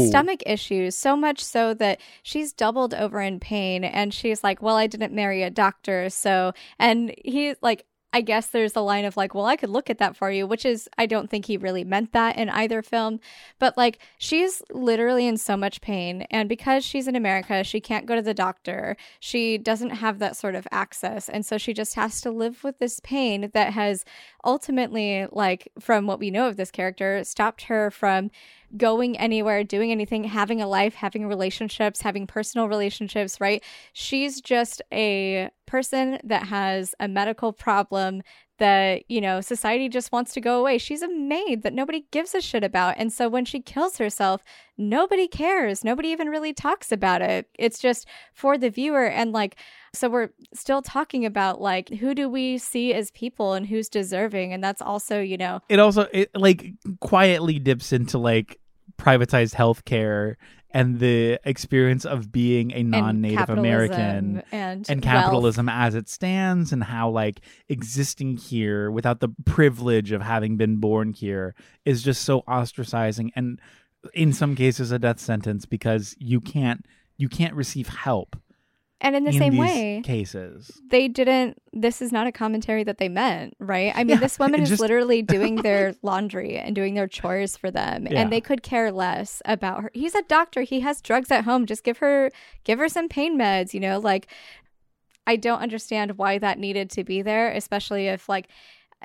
has stomach issues, so much so that she's doubled over in pain and she's like, Well, I didn't marry a doctor, so and he like I guess there's the line of like, well, I could look at that for you, which is, I don't think he really meant that in either film. But like, she's literally in so much pain. And because she's in America, she can't go to the doctor. She doesn't have that sort of access. And so she just has to live with this pain that has ultimately, like, from what we know of this character, stopped her from going anywhere, doing anything, having a life, having relationships, having personal relationships, right? She's just a person that has a medical problem that, you know, society just wants to go away. She's a maid that nobody gives a shit about. And so when she kills herself, nobody cares. Nobody even really talks about it. It's just for the viewer. And like, so we're still talking about like, who do we see as people and who's deserving? And that's also, you know, It also it like quietly dips into like privatized healthcare and the experience of being a non-native capitalism American and, and wealth. capitalism as it stands and how like existing here without the privilege of having been born here is just so ostracizing and in some cases a death sentence because you can't you can't receive help And in the in same way, cases. they didn't this is not a commentary that they meant right? I mean Yeah, this woman it is just- literally <laughs> doing their laundry and doing their chores for them Yeah. and they could care less about her. He's a doctor. He has drugs at home. Just give her give her some pain meds you know? Like i don't understand why that needed to be there especially if like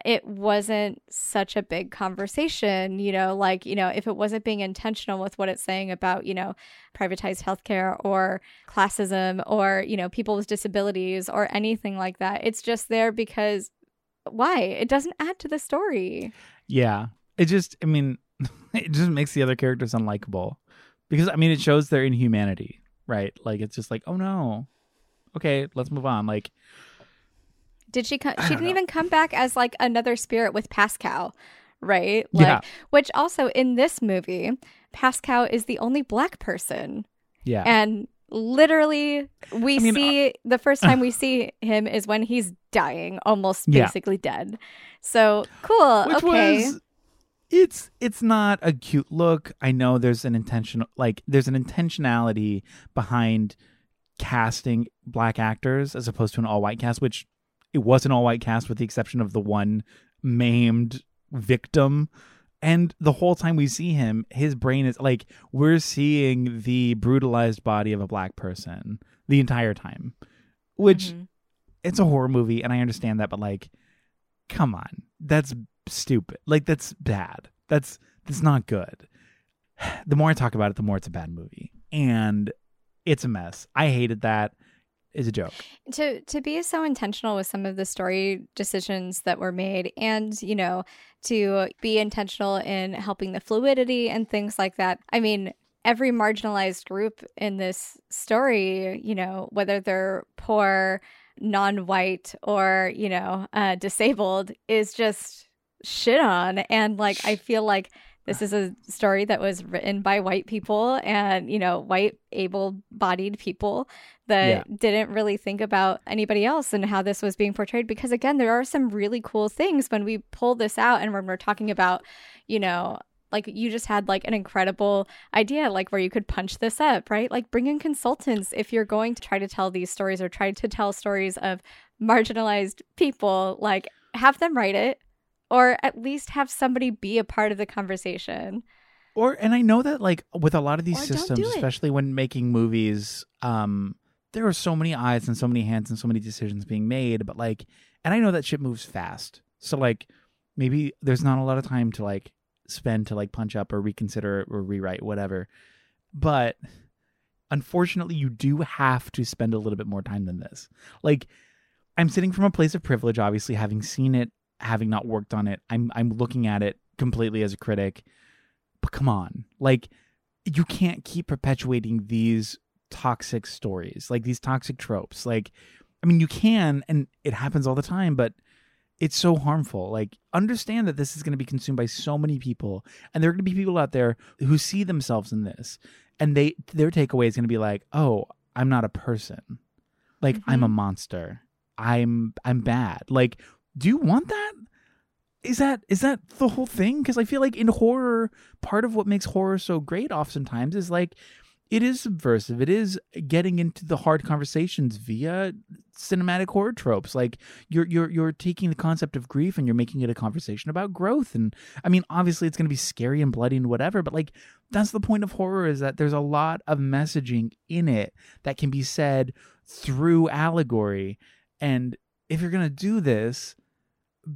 it wasn't such a big conversation, you know, like, you know, if it wasn't being intentional with what it's saying about, you know, privatized healthcare or classism or, you know, people with disabilities or anything like that. It's just there because why? It doesn't add to the story. Yeah. It just, I mean, <laughs> it just makes the other characters unlikable because, I mean, it shows their inhumanity, right? Like, it's just like, oh no. Okay, let's move on. Like, did she come? She didn't know. even come back as like another spirit with Pascow, right? Like, yeah. Which also in this movie, Pascow is the only black person. Yeah. And literally, we I mean, see uh, the first time we <laughs> see him is when he's dying, almost basically dead. So cool. Which okay. Was, it's it's not a cute look. I know there's an intentional like there's an intentionality behind casting black actors as opposed to an all white cast, which it was an all white cast with the exception of the one maimed victim. And the whole time we see him, his brain is like we're seeing the brutalized body of a black person the entire time, which mm-hmm. it's a horror movie, and I understand that, but like, come on, that's stupid. Like that's bad. That's that's not good. <sighs> The more I talk about it, the more it's a bad movie, and it's a mess. I hated that is a joke. To to be so intentional with some of the story decisions that were made and, you know, to be intentional in helping the fluidity and things like that. I mean, every marginalized group in this story, you know, whether they're poor, non-white or, you know, uh, disabled is just shit on and like I feel like this is a story that was written by white people and, you know, white able bodied people that yeah. didn't really think about anybody else and how this was being portrayed. Because again, there are some really cool things when we pull this out and when we're talking about, you know, like you just had like an incredible idea like where you could punch this up right like bring in consultants if you're going to try to tell these stories or try to tell stories of marginalized people like have them write it or at least have somebody be a part of the conversation. Or and I know that like with a lot of these or systems, do especially when making movies, um, there are so many eyes and so many hands and so many decisions being made, but like and I know that shit moves fast. So like maybe there's not a lot of time to like spend to like punch up or reconsider or rewrite whatever. But unfortunately you do have to spend a little bit more time than this. Like I'm sitting from a place of privilege, obviously having seen it having not worked on it, I'm I'm looking at it completely as a critic. But come on, like you can't keep perpetuating these toxic stories, like these toxic tropes. Like, I mean, you can, and it happens all the time, but it's so harmful. Like, understand that this is going to be consumed by so many people, and there are going to be people out there who see themselves in this, and they their takeaway is going to be like, "Oh, I'm not a person. Like, mm-hmm. I'm a mm-hmm. monster. I'm I'm bad. Like, do you want that? Is that is that the whole thing? Because I feel like in horror, part of what makes horror so great oftentimes is like it is subversive. It is getting into the hard conversations via cinematic horror tropes. Like you're you're you're taking the concept of grief and you're making it a conversation about growth. And I mean, obviously it's going to be scary and bloody and whatever, but like that's the point of horror is that there's a lot of messaging in it that can be said through allegory. And if you're going to do this,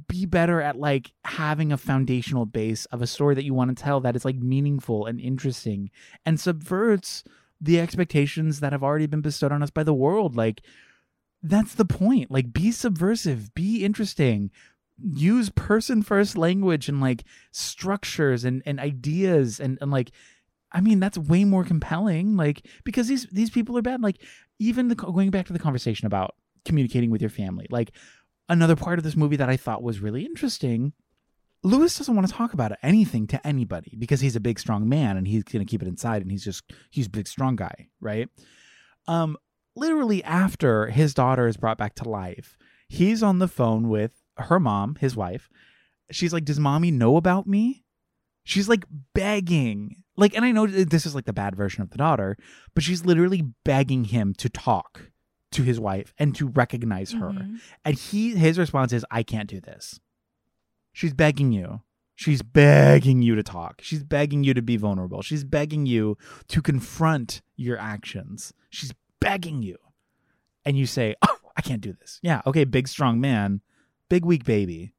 be better at like having a foundational base of a story that you want to tell that is like meaningful and interesting and subverts the expectations that have already been bestowed on us by the world like that's the point like be subversive be interesting use person first language and like structures and and ideas and and like I mean, that's way more compelling. Like, because these these people are bad. Like, even the going back to the conversation about communicating with your family. Like, another part of this movie that I thought was really interesting. Louis doesn't want to talk about anything to anybody because he's a big strong man and he's going to keep it inside and he's just he's a big strong guy, right? Um literally after his daughter is brought back to life, he's on the phone with her mom, his wife. She's like, "Does mommy know about me?" She's like begging. Like and I know this is like the bad version of the daughter, but she's literally begging him to talk to his wife and to recognize her. Mm-hmm. And he his response is, I can't do this. She's begging you. She's begging you to talk. She's begging you to be vulnerable. She's begging you to confront your actions. She's begging you. And you say, Oh, I can't do this. Yeah, okay, big strong man, big weak baby.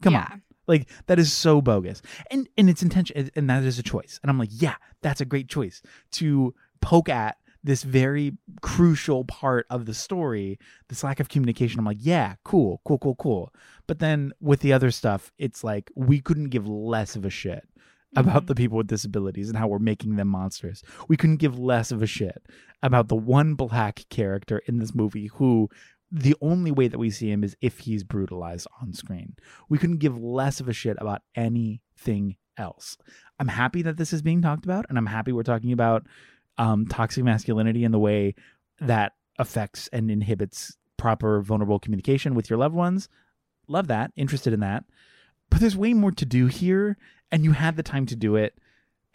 Come Yeah. on. Like that is so bogus. And and it's intention and that is a choice. And I'm like, yeah, that's a great choice to poke at this very crucial part of the story, this lack of communication. I'm like, yeah, cool, cool, cool, cool. But then with the other stuff, it's like we couldn't give less of a shit about Mhm. the people with disabilities and how we're making them monsters. We couldn't give less of a shit about the one black character in this movie who the only way that we see him is if he's brutalized on screen. We couldn't give less of a shit about anything else. I'm happy that this is being talked about, and I'm happy we're talking about um, toxic masculinity and the way that affects and inhibits proper vulnerable communication with your loved ones. Love that, interested in that. But there's way more to do here, and you had the time to do it.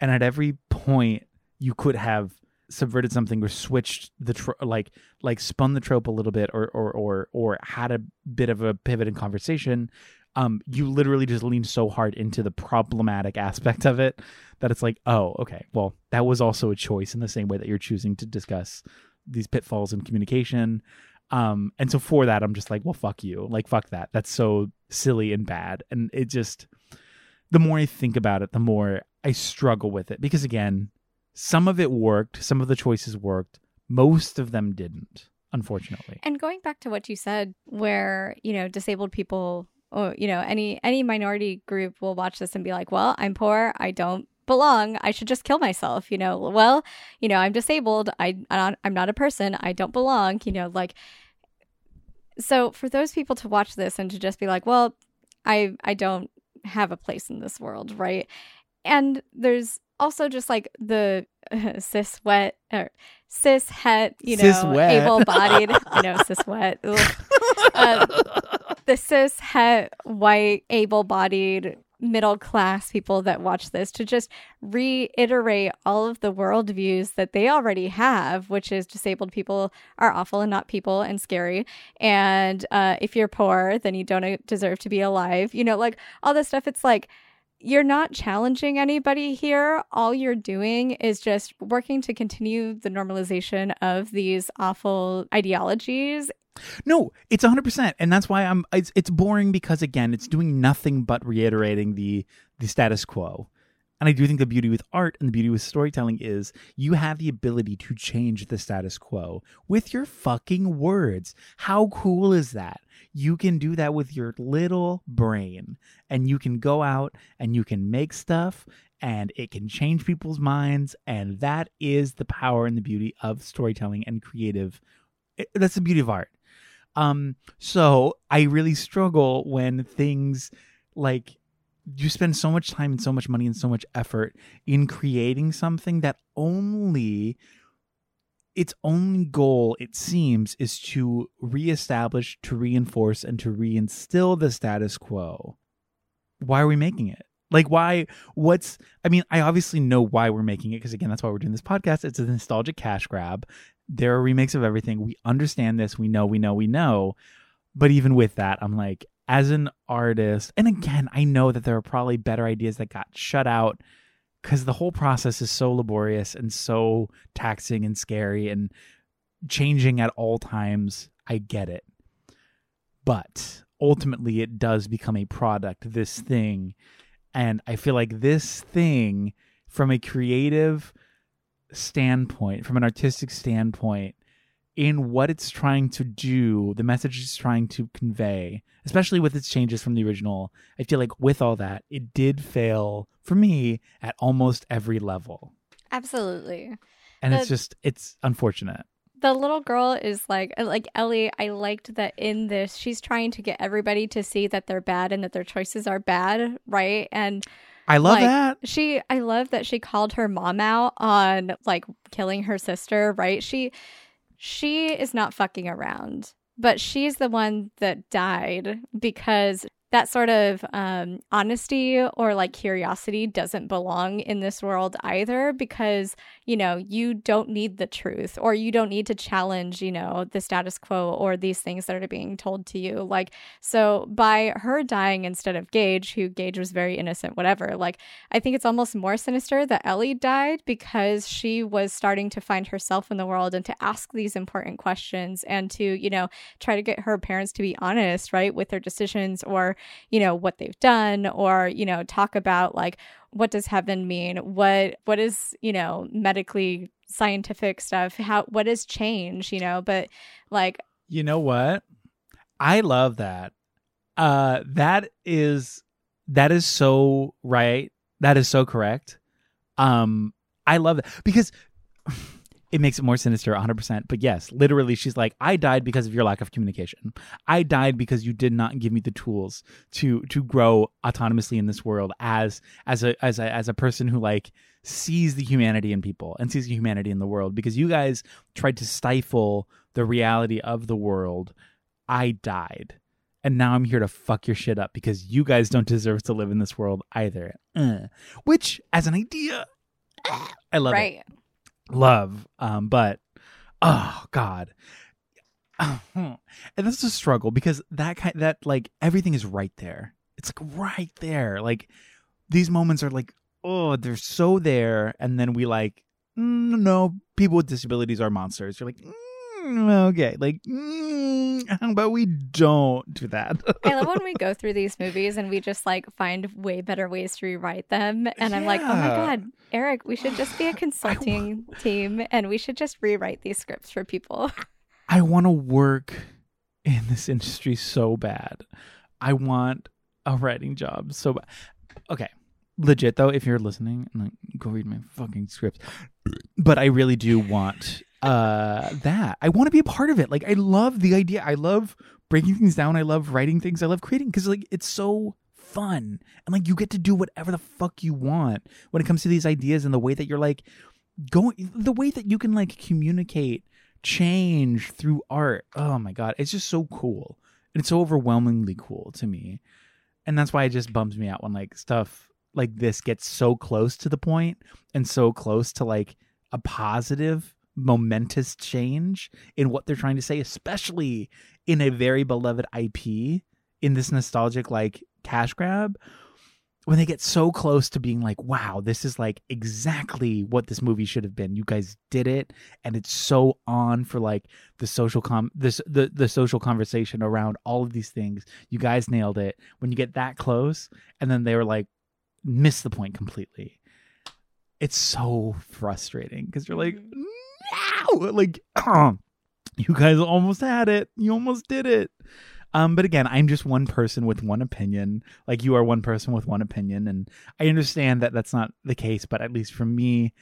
And at every point, you could have subverted something or switched the tro- like like spun the trope a little bit or or or or had a bit of a pivot in conversation um you literally just lean so hard into the problematic aspect of it that it's like oh okay well that was also a choice in the same way that you're choosing to discuss these pitfalls in communication. Um and so for that i'm just like well fuck you. Like fuck that. That's so silly and bad. And it just the more i think about it the more i struggle with it. Because again some of it worked some of the choices worked most of them didn't unfortunately. And going back to what you said, where you know disabled people, or you know any any minority group will watch this and be like, "Well, I'm poor. I don't belong. I should just kill myself." You know, well, you know, I'm disabled. I I'm not, a person. I don't belong. You know, like. So for those people to watch this and to just be like, "Well, I I don't have a place in this world," right? And there's also just like the uh, <laughs> cis wet or cis het, you know, able bodied, <laughs> you know, cis wet. Uh, the cis het white able bodied middle class people that watch this to just reiterate all of the worldviews that they already have, which is disabled people are awful and not people and scary. And uh, if you're poor, then you don't deserve to be alive. You know, like all this stuff. It's like, you're not challenging anybody here. All you're doing is just working to continue the normalization of these awful ideologies. No, it's 100%. And that's why I'm it's, it's boring because again, it's doing nothing but reiterating the the status quo. And I do think the beauty with art and the beauty with storytelling is you have the ability to change the status quo with your fucking words. How cool is that? You can do that with your little brain and you can go out and you can make stuff and it can change people's minds and that is the power and the beauty of storytelling and creative eh, that's the beauty of art um, so I really struggle when things like you spend so much time and so much money and so much effort in creating something that only its only goal, it seems, is to reestablish, to reinforce, and to reinstill the status quo. Why are we making it? Like, why? What's, I mean, I obviously know why we're making it because, again, that's why we're doing this podcast. It's a nostalgic cash grab. There are remakes of everything. We understand this. We know, we know, we know. But even with that, I'm like, as an artist, and again, I know that there are probably better ideas that got shut out because the whole process is so laborious and so taxing and scary and changing at all times. I get it. But ultimately, it does become a product, this thing. And I feel like this thing, from a creative standpoint, from an artistic standpoint, in what it's trying to do, the message it's trying to convey, especially with its changes from the original, I feel like with all that, it did fail for me at almost every level. Absolutely. And it's just, it's unfortunate. the little girl is like uh, like Ellie. I liked that in this she's trying to get everybody to see that they're bad and that their choices are bad, right? And I love Like, that. she I love that she called her mom out on like killing her sister, right? She she is not fucking around. But she's the one that died because that sort of um, honesty or like curiosity doesn't belong in this world either because you know you don't need the truth or you don't need to challenge you know the status quo or these things that are being told to you. Like so by her dying instead of gage who gage was very innocent whatever like i think it's almost more sinister that ellie died because she was starting to find herself in the world and to ask these important questions and to you know try to get her parents to be honest right with their decisions or you know, what they've done or, you know, talk about like what does heaven mean? What what is, you know, medically scientific stuff? How what is change, you know? But like You know what? I love that. Uh that is that is so right. That is so correct. Um I love it because it makes it more sinister 100% but yes literally she's like i died because of your lack of communication. I died because you did not give me the tools to to grow autonomously in this world as as a as a as a person who like sees the humanity in people and sees the humanity in the world. Because you guys tried to stifle the reality of the world. I died. And now i'm here to fuck your shit up because you guys don't deserve to live in this world either. Uh. which as an idea i love it. Right. Love um but oh god. And this is a struggle because that kind that like everything is right there. It's like right there. Like these moments are like oh they're so there. And then we like mm, no people with disabilities are monsters. You're like mm, okay like mm, <laughs> how about we don't do that <laughs> I love when we go through these movies and we just like find way better ways to rewrite them. And I'm like, oh my God, Eric, we should just be a <sighs> consulting <laughs> team and we should just rewrite these scripts for people. I want to work in this industry so bad. I want a writing job so bad. Okay. Legit though, if you're listening, like, go read my fucking scripts But I really do want uh that. I want to be a part of it. Like I love the idea. I love breaking things down. I love writing things. I love creating because like it's so fun and like you get to do whatever the fuck you want when it comes to these ideas and the way that you're like going the way that you can like communicate change through art. Oh my god, it's just so cool. And it's so overwhelmingly cool to me. And that's why it just bums me out when like stuff like this gets so close to the point and so close to like a positive momentous change in what they're trying to say, especially in a very beloved IP in this nostalgic like cash grab when they get so close to being like, wow, this is like exactly what this movie should have been. You guys did it, and it's so on for like the social com this the the social conversation around all of these things. You guys nailed it. When you get that close, and then they were like, miss the point completely. It's so frustrating because you're like, no, like, <clears throat> you guys almost had it. You almost did it. Um, but again, I'm just one person with one opinion. Like you are one person with one opinion, and I understand that that's not the case. But at least for me,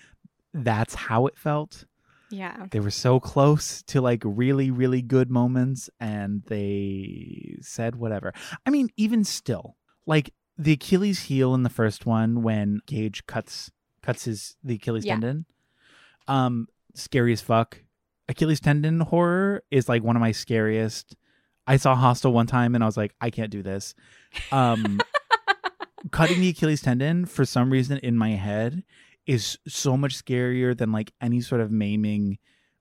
that's how it felt. Yeah. They were so close to like really, really good moments, and they said whatever. I mean, even still, like the Achilles heel in the first one when Gage cuts cuts his the Achilles Yeah. tendon. Um, scary as fuck. Achilles tendon horror is like one of my scariest. I saw Hostel one time and I was like, I can't do this. Um, <laughs> cutting the Achilles tendon for some reason in my head is so much scarier than like any sort of maiming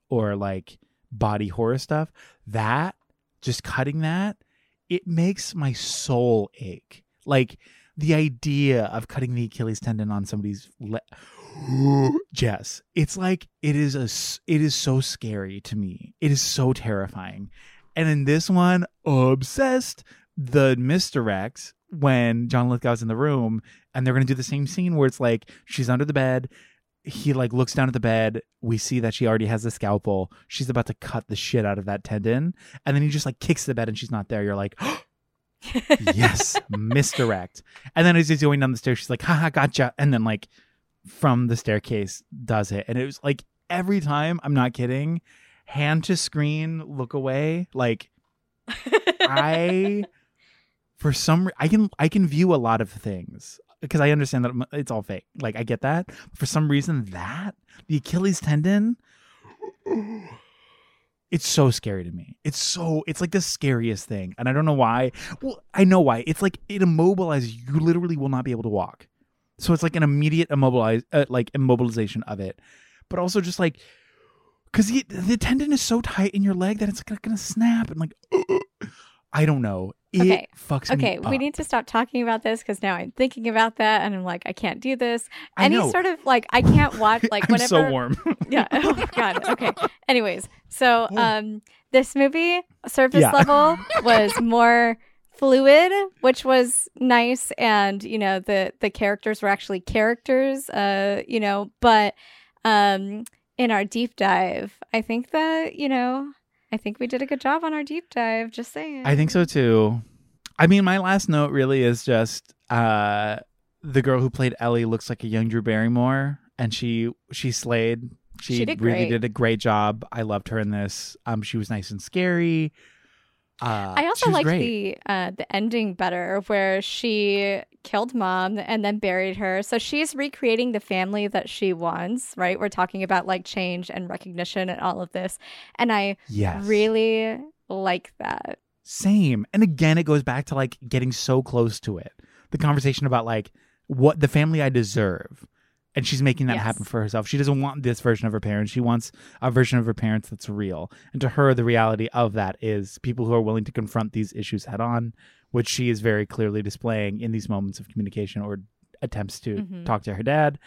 or like body horror stuff. That just cutting that, it makes my soul ache. Like the idea of cutting the Achilles tendon on somebody's le- <gasps> Jess, it's like it is a it is so scary to me. It is so terrifying. And in this one, obsessed the misdirects when John Lithgow's in the room and they're going to do the same scene where it's like she's under the bed he like looks down at the bed we see that she already has the scalpel she's about to cut the shit out of that tendon and then he just like kicks the bed and she's not there you're like <gasps> oh, yes misdirect and then as he's going down the stairs she's like haha gotcha and then like from the staircase does it and it was like every time i'm not kidding hand to screen look away like I for some I can I can view a lot of things because I understand that it's all fake. Like I get that. For some reason that the Achilles tendon it's so scary to me. It's so it's like the scariest thing and I don't know why. Well, I know why. It's like it immobilizes you literally will not be able to walk. So it's like an immediate immobilize uh, like immobilization of it. But also just like cuz the, tendon is so tight in your leg that it's like to snap and like I don't know. It Okay. fucks Okay, we need to stop talking about this because now I'm thinking about that and I'm like, I can't do this. I Any know. sort of like, I can't watch <laughs> like whenever. so warm. <laughs> yeah. Oh god. Okay. Anyways, so um, this movie surface Yeah. level was <laughs> more fluid, which was nice, and you know the the characters were actually characters. Uh, you know, but um, in our deep dive, I think that you know, I think we did a good job on our deep dive. Just saying. I think so too. I mean, my last note really is just uh, the girl who played Ellie looks like a young Drew Barrymore, and she she slayed. She, She did really great. did a great job. I loved her in this. Um, she was nice and scary. Uh, I also liked great. the uh, the ending better, where she killed mom and then buried her. So she's recreating the family that she wants. Right? We're talking about like change and recognition and all of this, and I yes, really like that. Same. And again, it goes back to like getting so close to it. The conversation about like what the family I deserve. And she's making that Yes. happen for herself. She doesn't want this version of her parents. She wants a version of her parents that's real. And to her, the reality of that is people who are willing to confront these issues head on, which she is very clearly displaying in these moments of communication or attempts to Mhm. talk to her dad.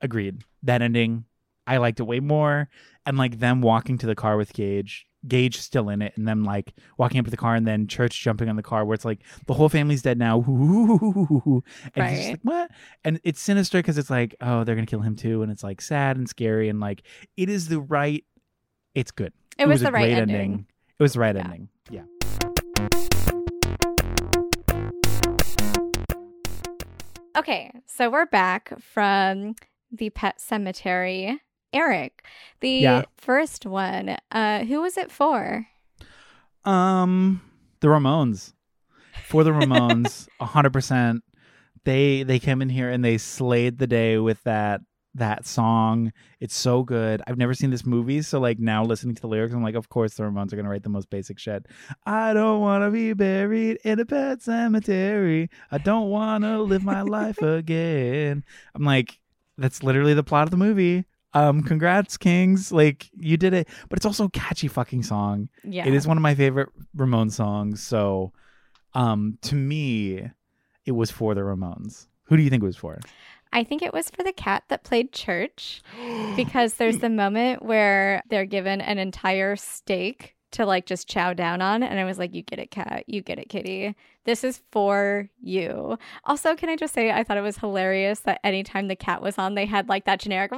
Agreed. That ending, I liked it way more. And like them walking to the car with Gage, Gage still in it, and them like walking up to the car and then Church jumping on the car where it's like the whole family's dead now. <laughs> And he's just like, what? And it's sinister because it's like, oh, they're going to kill him too. And it's like sad and scary. And like, it is the right, it's good. It, was, a the right great ending. It was the right Yeah. ending. Yeah. Okay, so we're back from the Pet Sematary. Eric, the Yeah. first one. Uh, who was it for? Um, the Ramones. For the Ramones, <laughs> a hundred percent. They they came in here and they slayed the day with that that song. It's so good. I've never seen this movie, so like now listening to the lyrics, I'm like, of course the Ramones are gonna write the most basic shit. I don't wanna be buried in a Pet Sematary. I don't wanna live my life <laughs> again. I'm like, that's literally the plot of the movie. Um, congrats, Kings. Like you did it, but it's also a catchy fucking song. Yeah. It is one of my favorite Ramones songs. So, um, to me, it was for the Ramones. Who do you think it was for? I think it was for the cat that played church <gasps> because there's the moment where they're given an entire steak to like just chow down on. And I was like, you get it, cat. You get it, kitty. This is for you. Also, can I just say, I thought it was hilarious that anytime the cat was on, they had like that generic.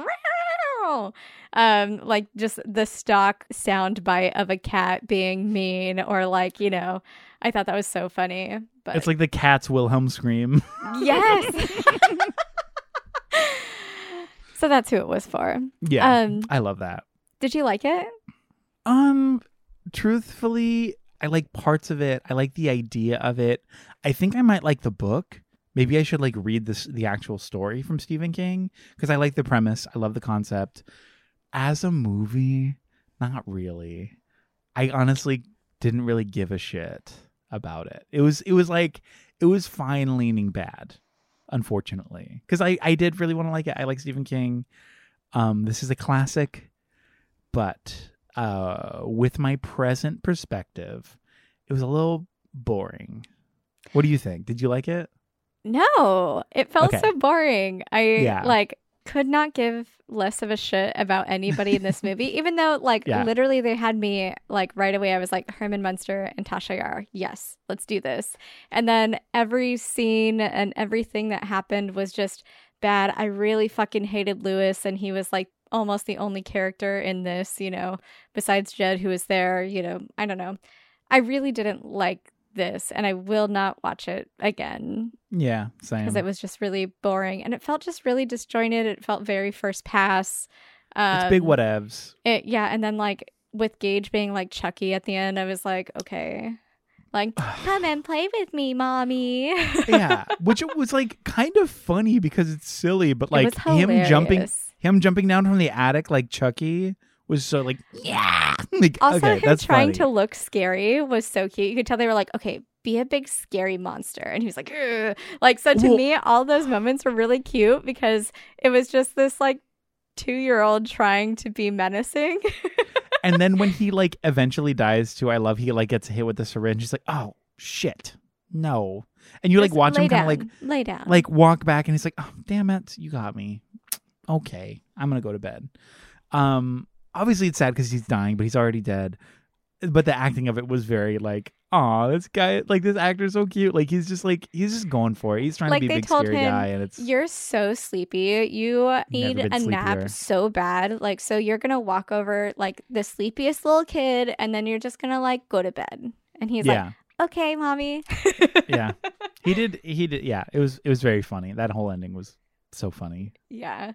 "Meow." Um, like just the stock sound bite of a cat being mean, or like, you know, I thought that was so funny. But It's like the cat's Wilhelm scream. Yes. <laughs> so that's who it was for. yeah, Um, I love that. did you like it? Um, truthfully, I like parts of it. I like the idea of it. I think I might like the book. Maybe I should like read this the actual story from Stephen King because I like the premise. I love the concept. As a movie, not really. I honestly didn't really give a shit about it. It was it was like it was fine leaning bad, unfortunately. Because I I did really want to like it. I like Stephen King. Um, this is a classic, but uh, with my present perspective, it was a little boring. What do you think? Did you like it? No, it felt Okay. so boring. I Yeah. like could not give less of a shit about anybody in this movie, even though like Yeah. literally they had me like right away. I was like Herman Munster and Tasha Yar. Yes, let's do this. And then every scene and everything that happened was just bad. I really fucking hated Louis, and he was like almost the only character in this. You know, besides Jud, who was there. You know, I don't know. I really didn't like this, and I will not watch it again Yeah, same. because it was just really boring and it felt just really disjointed. It felt very first pass. Um, it's big whatevs. It, yeah, and then like with Gage being like Chucky at the end, I was like, okay, like <sighs> come and play with me, mommy. <laughs> yeah, which it was like kind of funny because it's silly, but like him jumping, him jumping down from the attic like Chucky was so like yeah. <laughs> Like Also, okay, him that's trying funny. to look scary was so cute. You could tell they were like, okay, be a big scary monster. And he was like, "Ugh." like, so to Well- me, all those moments were really cute because it was just this like two year old trying to be menacing. <laughs> and then when he like eventually dies too, I love he like gets hit with the syringe. He's like, oh shit, no. And you like watch him kind of like lay down. like walk back and he's like oh damn it you got me okay i'm gonna go to bed um obviously it's sad because he's dying but he's already dead but the acting of it was very like, oh, this guy, like this actor's so cute. Like he's just like he's just going for it. He's trying Like, to be they a big told scary him, guy, and it's You're so sleepy. You need a sleepier. nap so bad. Like, so you're gonna walk over like the sleepiest little kid, and then you're just gonna like go to bed. And he's yeah, like, "Okay, mommy." yeah. He did. He did. Yeah, it was. It was very funny. That whole ending was so funny. Yeah.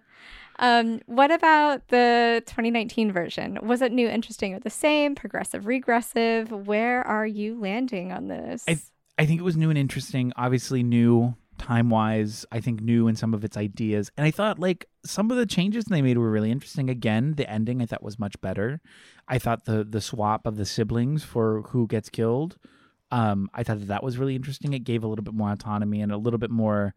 Um, what about the 2019 version? Was it new, interesting, or the same? Progressive, regressive? Where are you landing on this? I I think it was new and interesting. Obviously, new time wise. I think new in some of its ideas, and I thought like some of the changes they made were really interesting. Again, the ending I thought was much better. I thought the the swap of the siblings for who gets killed. Um, I thought that that was really interesting. It gave a little bit more autonomy and a little bit more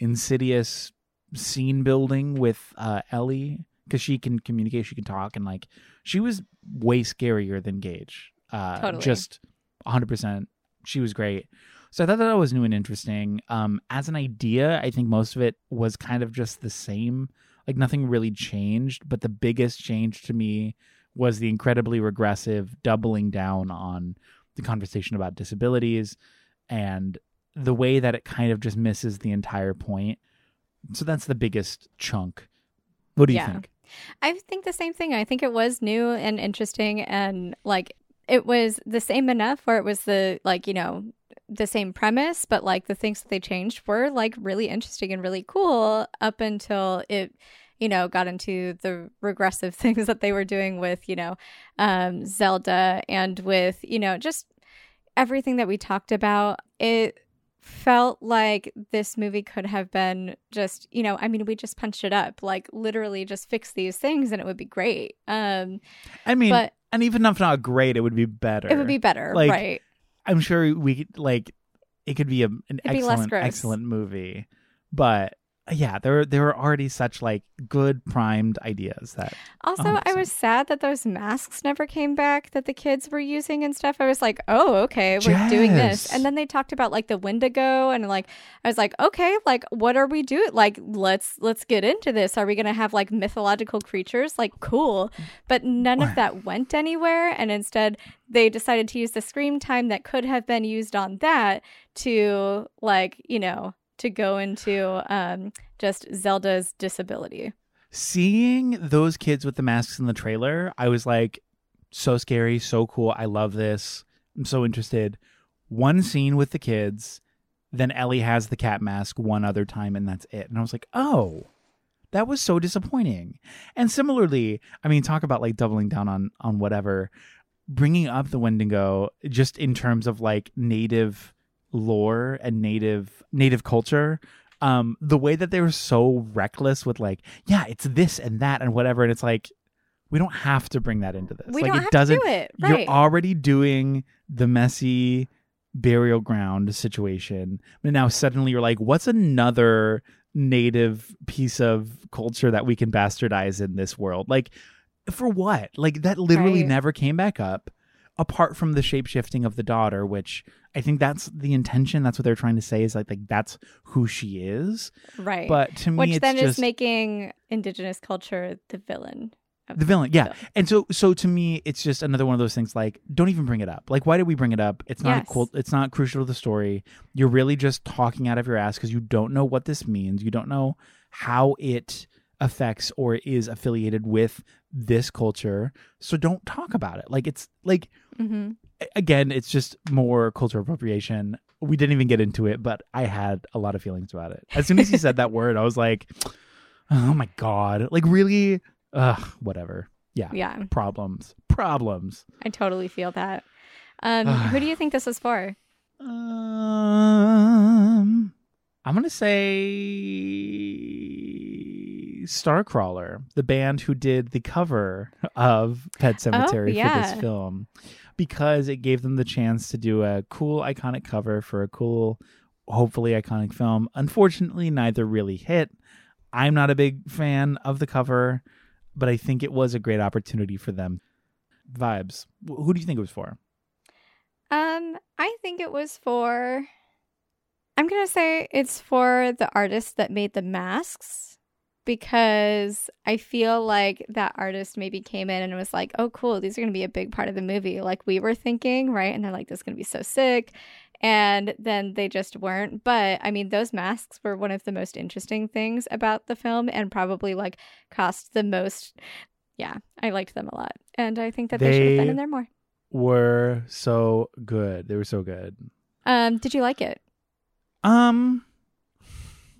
insidious scene building with uh, Ellie because she can communicate, she can talk, and like she was way scarier than Gage. Uh, Totally. Just 100%. She was great. So I thought that was new and interesting. Um, as an idea, I think most of it was kind of just the same. Like nothing really changed, but the biggest change to me was the incredibly regressive doubling down on the conversation about disabilities and the way that it kind of just misses the entire point. So that's the biggest chunk. What do you Yeah. think? I think the same thing. I think it was new and interesting and like it was the same enough where it was the like, you know, the same premise, but like the things that they changed were like really interesting and really cool up until it you know got into the regressive <laughs> things that they were doing with you know um zelda and with you know just everything that we talked about it felt like this movie could have been just you know i mean we just punched it up like literally just fix these things and it would be great um I mean, but and even if not great, it would be better. it would be better Like, right I'm sure we like it could be a, an It'd excellent excellent movie. But yeah, there there were already such like good primed ideas that Also, um, I 100%. was sad that those masks never came back that the kids were using and stuff. I was like, oh, okay, we're doing this. And then they talked about like the Wendigo and like I was like, okay, like what are we doing? Like let's let's get into this. Are we gonna have like mythological creatures? Like cool. But none of that went anywhere and instead they decided to use the screen time that could have been used on that to like, you know, to go into um just Zelda's disability. seeing those kids with the masks in the trailer, I was like, so scary, so cool. I love this. I'm so interested. One scene with the kids, then Ellie has the cat mask one other time, and that's it. And I was like, oh, that was so disappointing. And similarly, I mean, talk about like doubling down on on whatever, bringing up the Wendigo just in terms of like native lore and native native culture um the way that they were so reckless with like yeah it's this and that and whatever and it's like we don't have to bring that into this We like don't it have doesn't to do it. Right. you're already doing the messy burial ground situation but now suddenly you're like what's another native piece of culture that we can bastardize in this world like for what like that literally Right. never came back up apart from the shape shifting of the daughter which i think that's the intention that's what they're trying to say is like like that's who she is right. but to me which then just is making indigenous culture the villain. Of the villain yeah film. and so so to me it's just another one of those things like don't even bring it up like why did we bring it up it's not Yes. cool it's not crucial to the story you're really just talking out of your ass because you don't know what this means you don't know how it affects or is affiliated with this culture so don't talk about it like it's like Mhm. Again it's just more cultural appropriation. We didn't even get into it but i had a lot of feelings about it. As soon as he said that <laughs> word i was like oh my god. Like really? Ugh whatever. Yeah. Yeah, problems. Problems. I totally feel that. Um, who do you think this was for? um i'm gonna say starcrawler the band who did the cover of Pet Sematary for Oh, yeah. this film because it gave them the chance to do a cool iconic cover for a cool hopefully iconic film unfortunately neither really hit i'm not a big fan of the cover but i think it was a great opportunity for them vibes who do you think it was for Um, I think it was for. I'm gonna say it's for the artist that made the masks. Because I feel like that artist maybe came in and was like, oh, cool, these are going to be a big part of the movie, like we were thinking, right? And they're like, this is going to be so sick. And then they just weren't. But I mean, those masks were one of the most interesting things about the film and probably like cost the most. Yeah, I liked them a lot. And I think that they, should have been in there more. Were so good. They were so good. Um, did you like it? Um,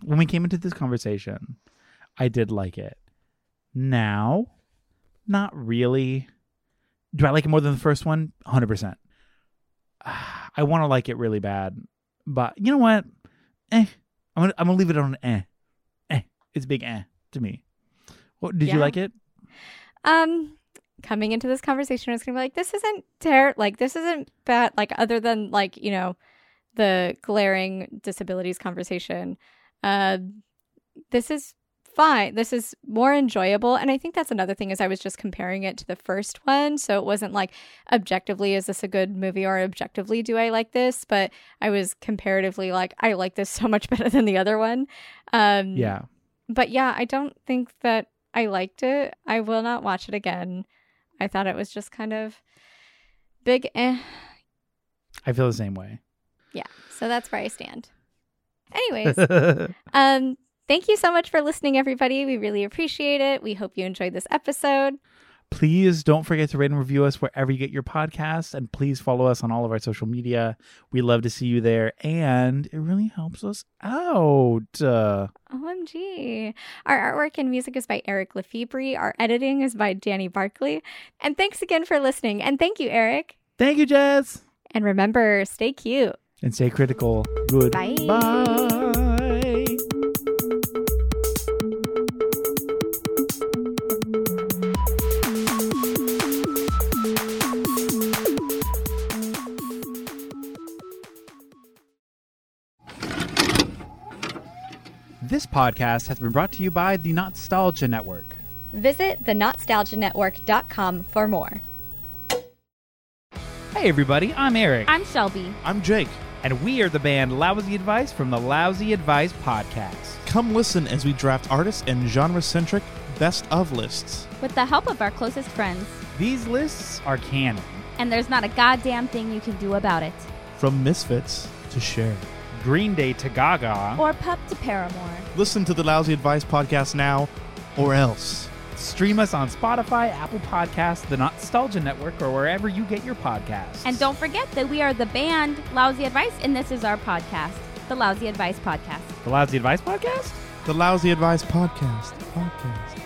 when we came into this conversation, I did like it. Now, not really. Do I like it more than the first one? 100%. <sighs> I want to like it really bad. But you know what? Eh. I'm going to I'm gonna leave it on eh. Eh. It's a big eh to me. What, did Yeah. you like it? Um, coming into this conversation, I was gonna be like, this isn't ter like this isn't bad. Like other than like you know, the glaring disabilities conversation, uh, this is fine. This is more enjoyable, and I think that's another thing is I was just comparing it to the first one, so it wasn't like objectively is this a good movie or objectively do I like this, but I was comparatively like I like this <laughs> so much better than the other one. Um, Yeah. but yeah, I don't think that I liked it. I will not watch it again. I thought it was just kind of big eh. I feel the same way. Yeah. So that's where I stand. Anyways, <laughs> um thank you so much for listening everybody. We really appreciate it. We hope you enjoyed this episode. please don't forget to rate and review us wherever you get your podcasts and please follow us on all of our social media we love to see you there and it really helps us out uh, OMG. Our artwork and music is by Eric Lefebvre. Our editing is by Danny Barkley. And thanks again for listening. And thank you, Eric. thank you jess And remember, stay cute. and stay critical good Bye. bye This podcast has been brought to you by the Nostalgia Network. Visit thenostalgianetwork.com for more. Hey everybody, I'm Eric. I'm Shelby. I'm Jake. and we are the band Lousy Advice from the Lousy Advice Podcast. Come listen as we draft artist and genre centric best of lists. With the help of our closest friends. These lists are canon. And there's not a goddamn thing you can do about it. From Misfits to Cher. Green Day to Gaga. Or Pup to Paramore. Listen to the Lousy Advice podcast now, or else. Stream us on Spotify, Apple Podcasts, the Nostalgia Network, or wherever you get your podcasts. And don't forget that we are the band Lousy Advice, and this is our podcast, the Lousy Advice Podcast. the Lousy Advice Podcast? The Lousy Advice podcast. Podcast. Podcast.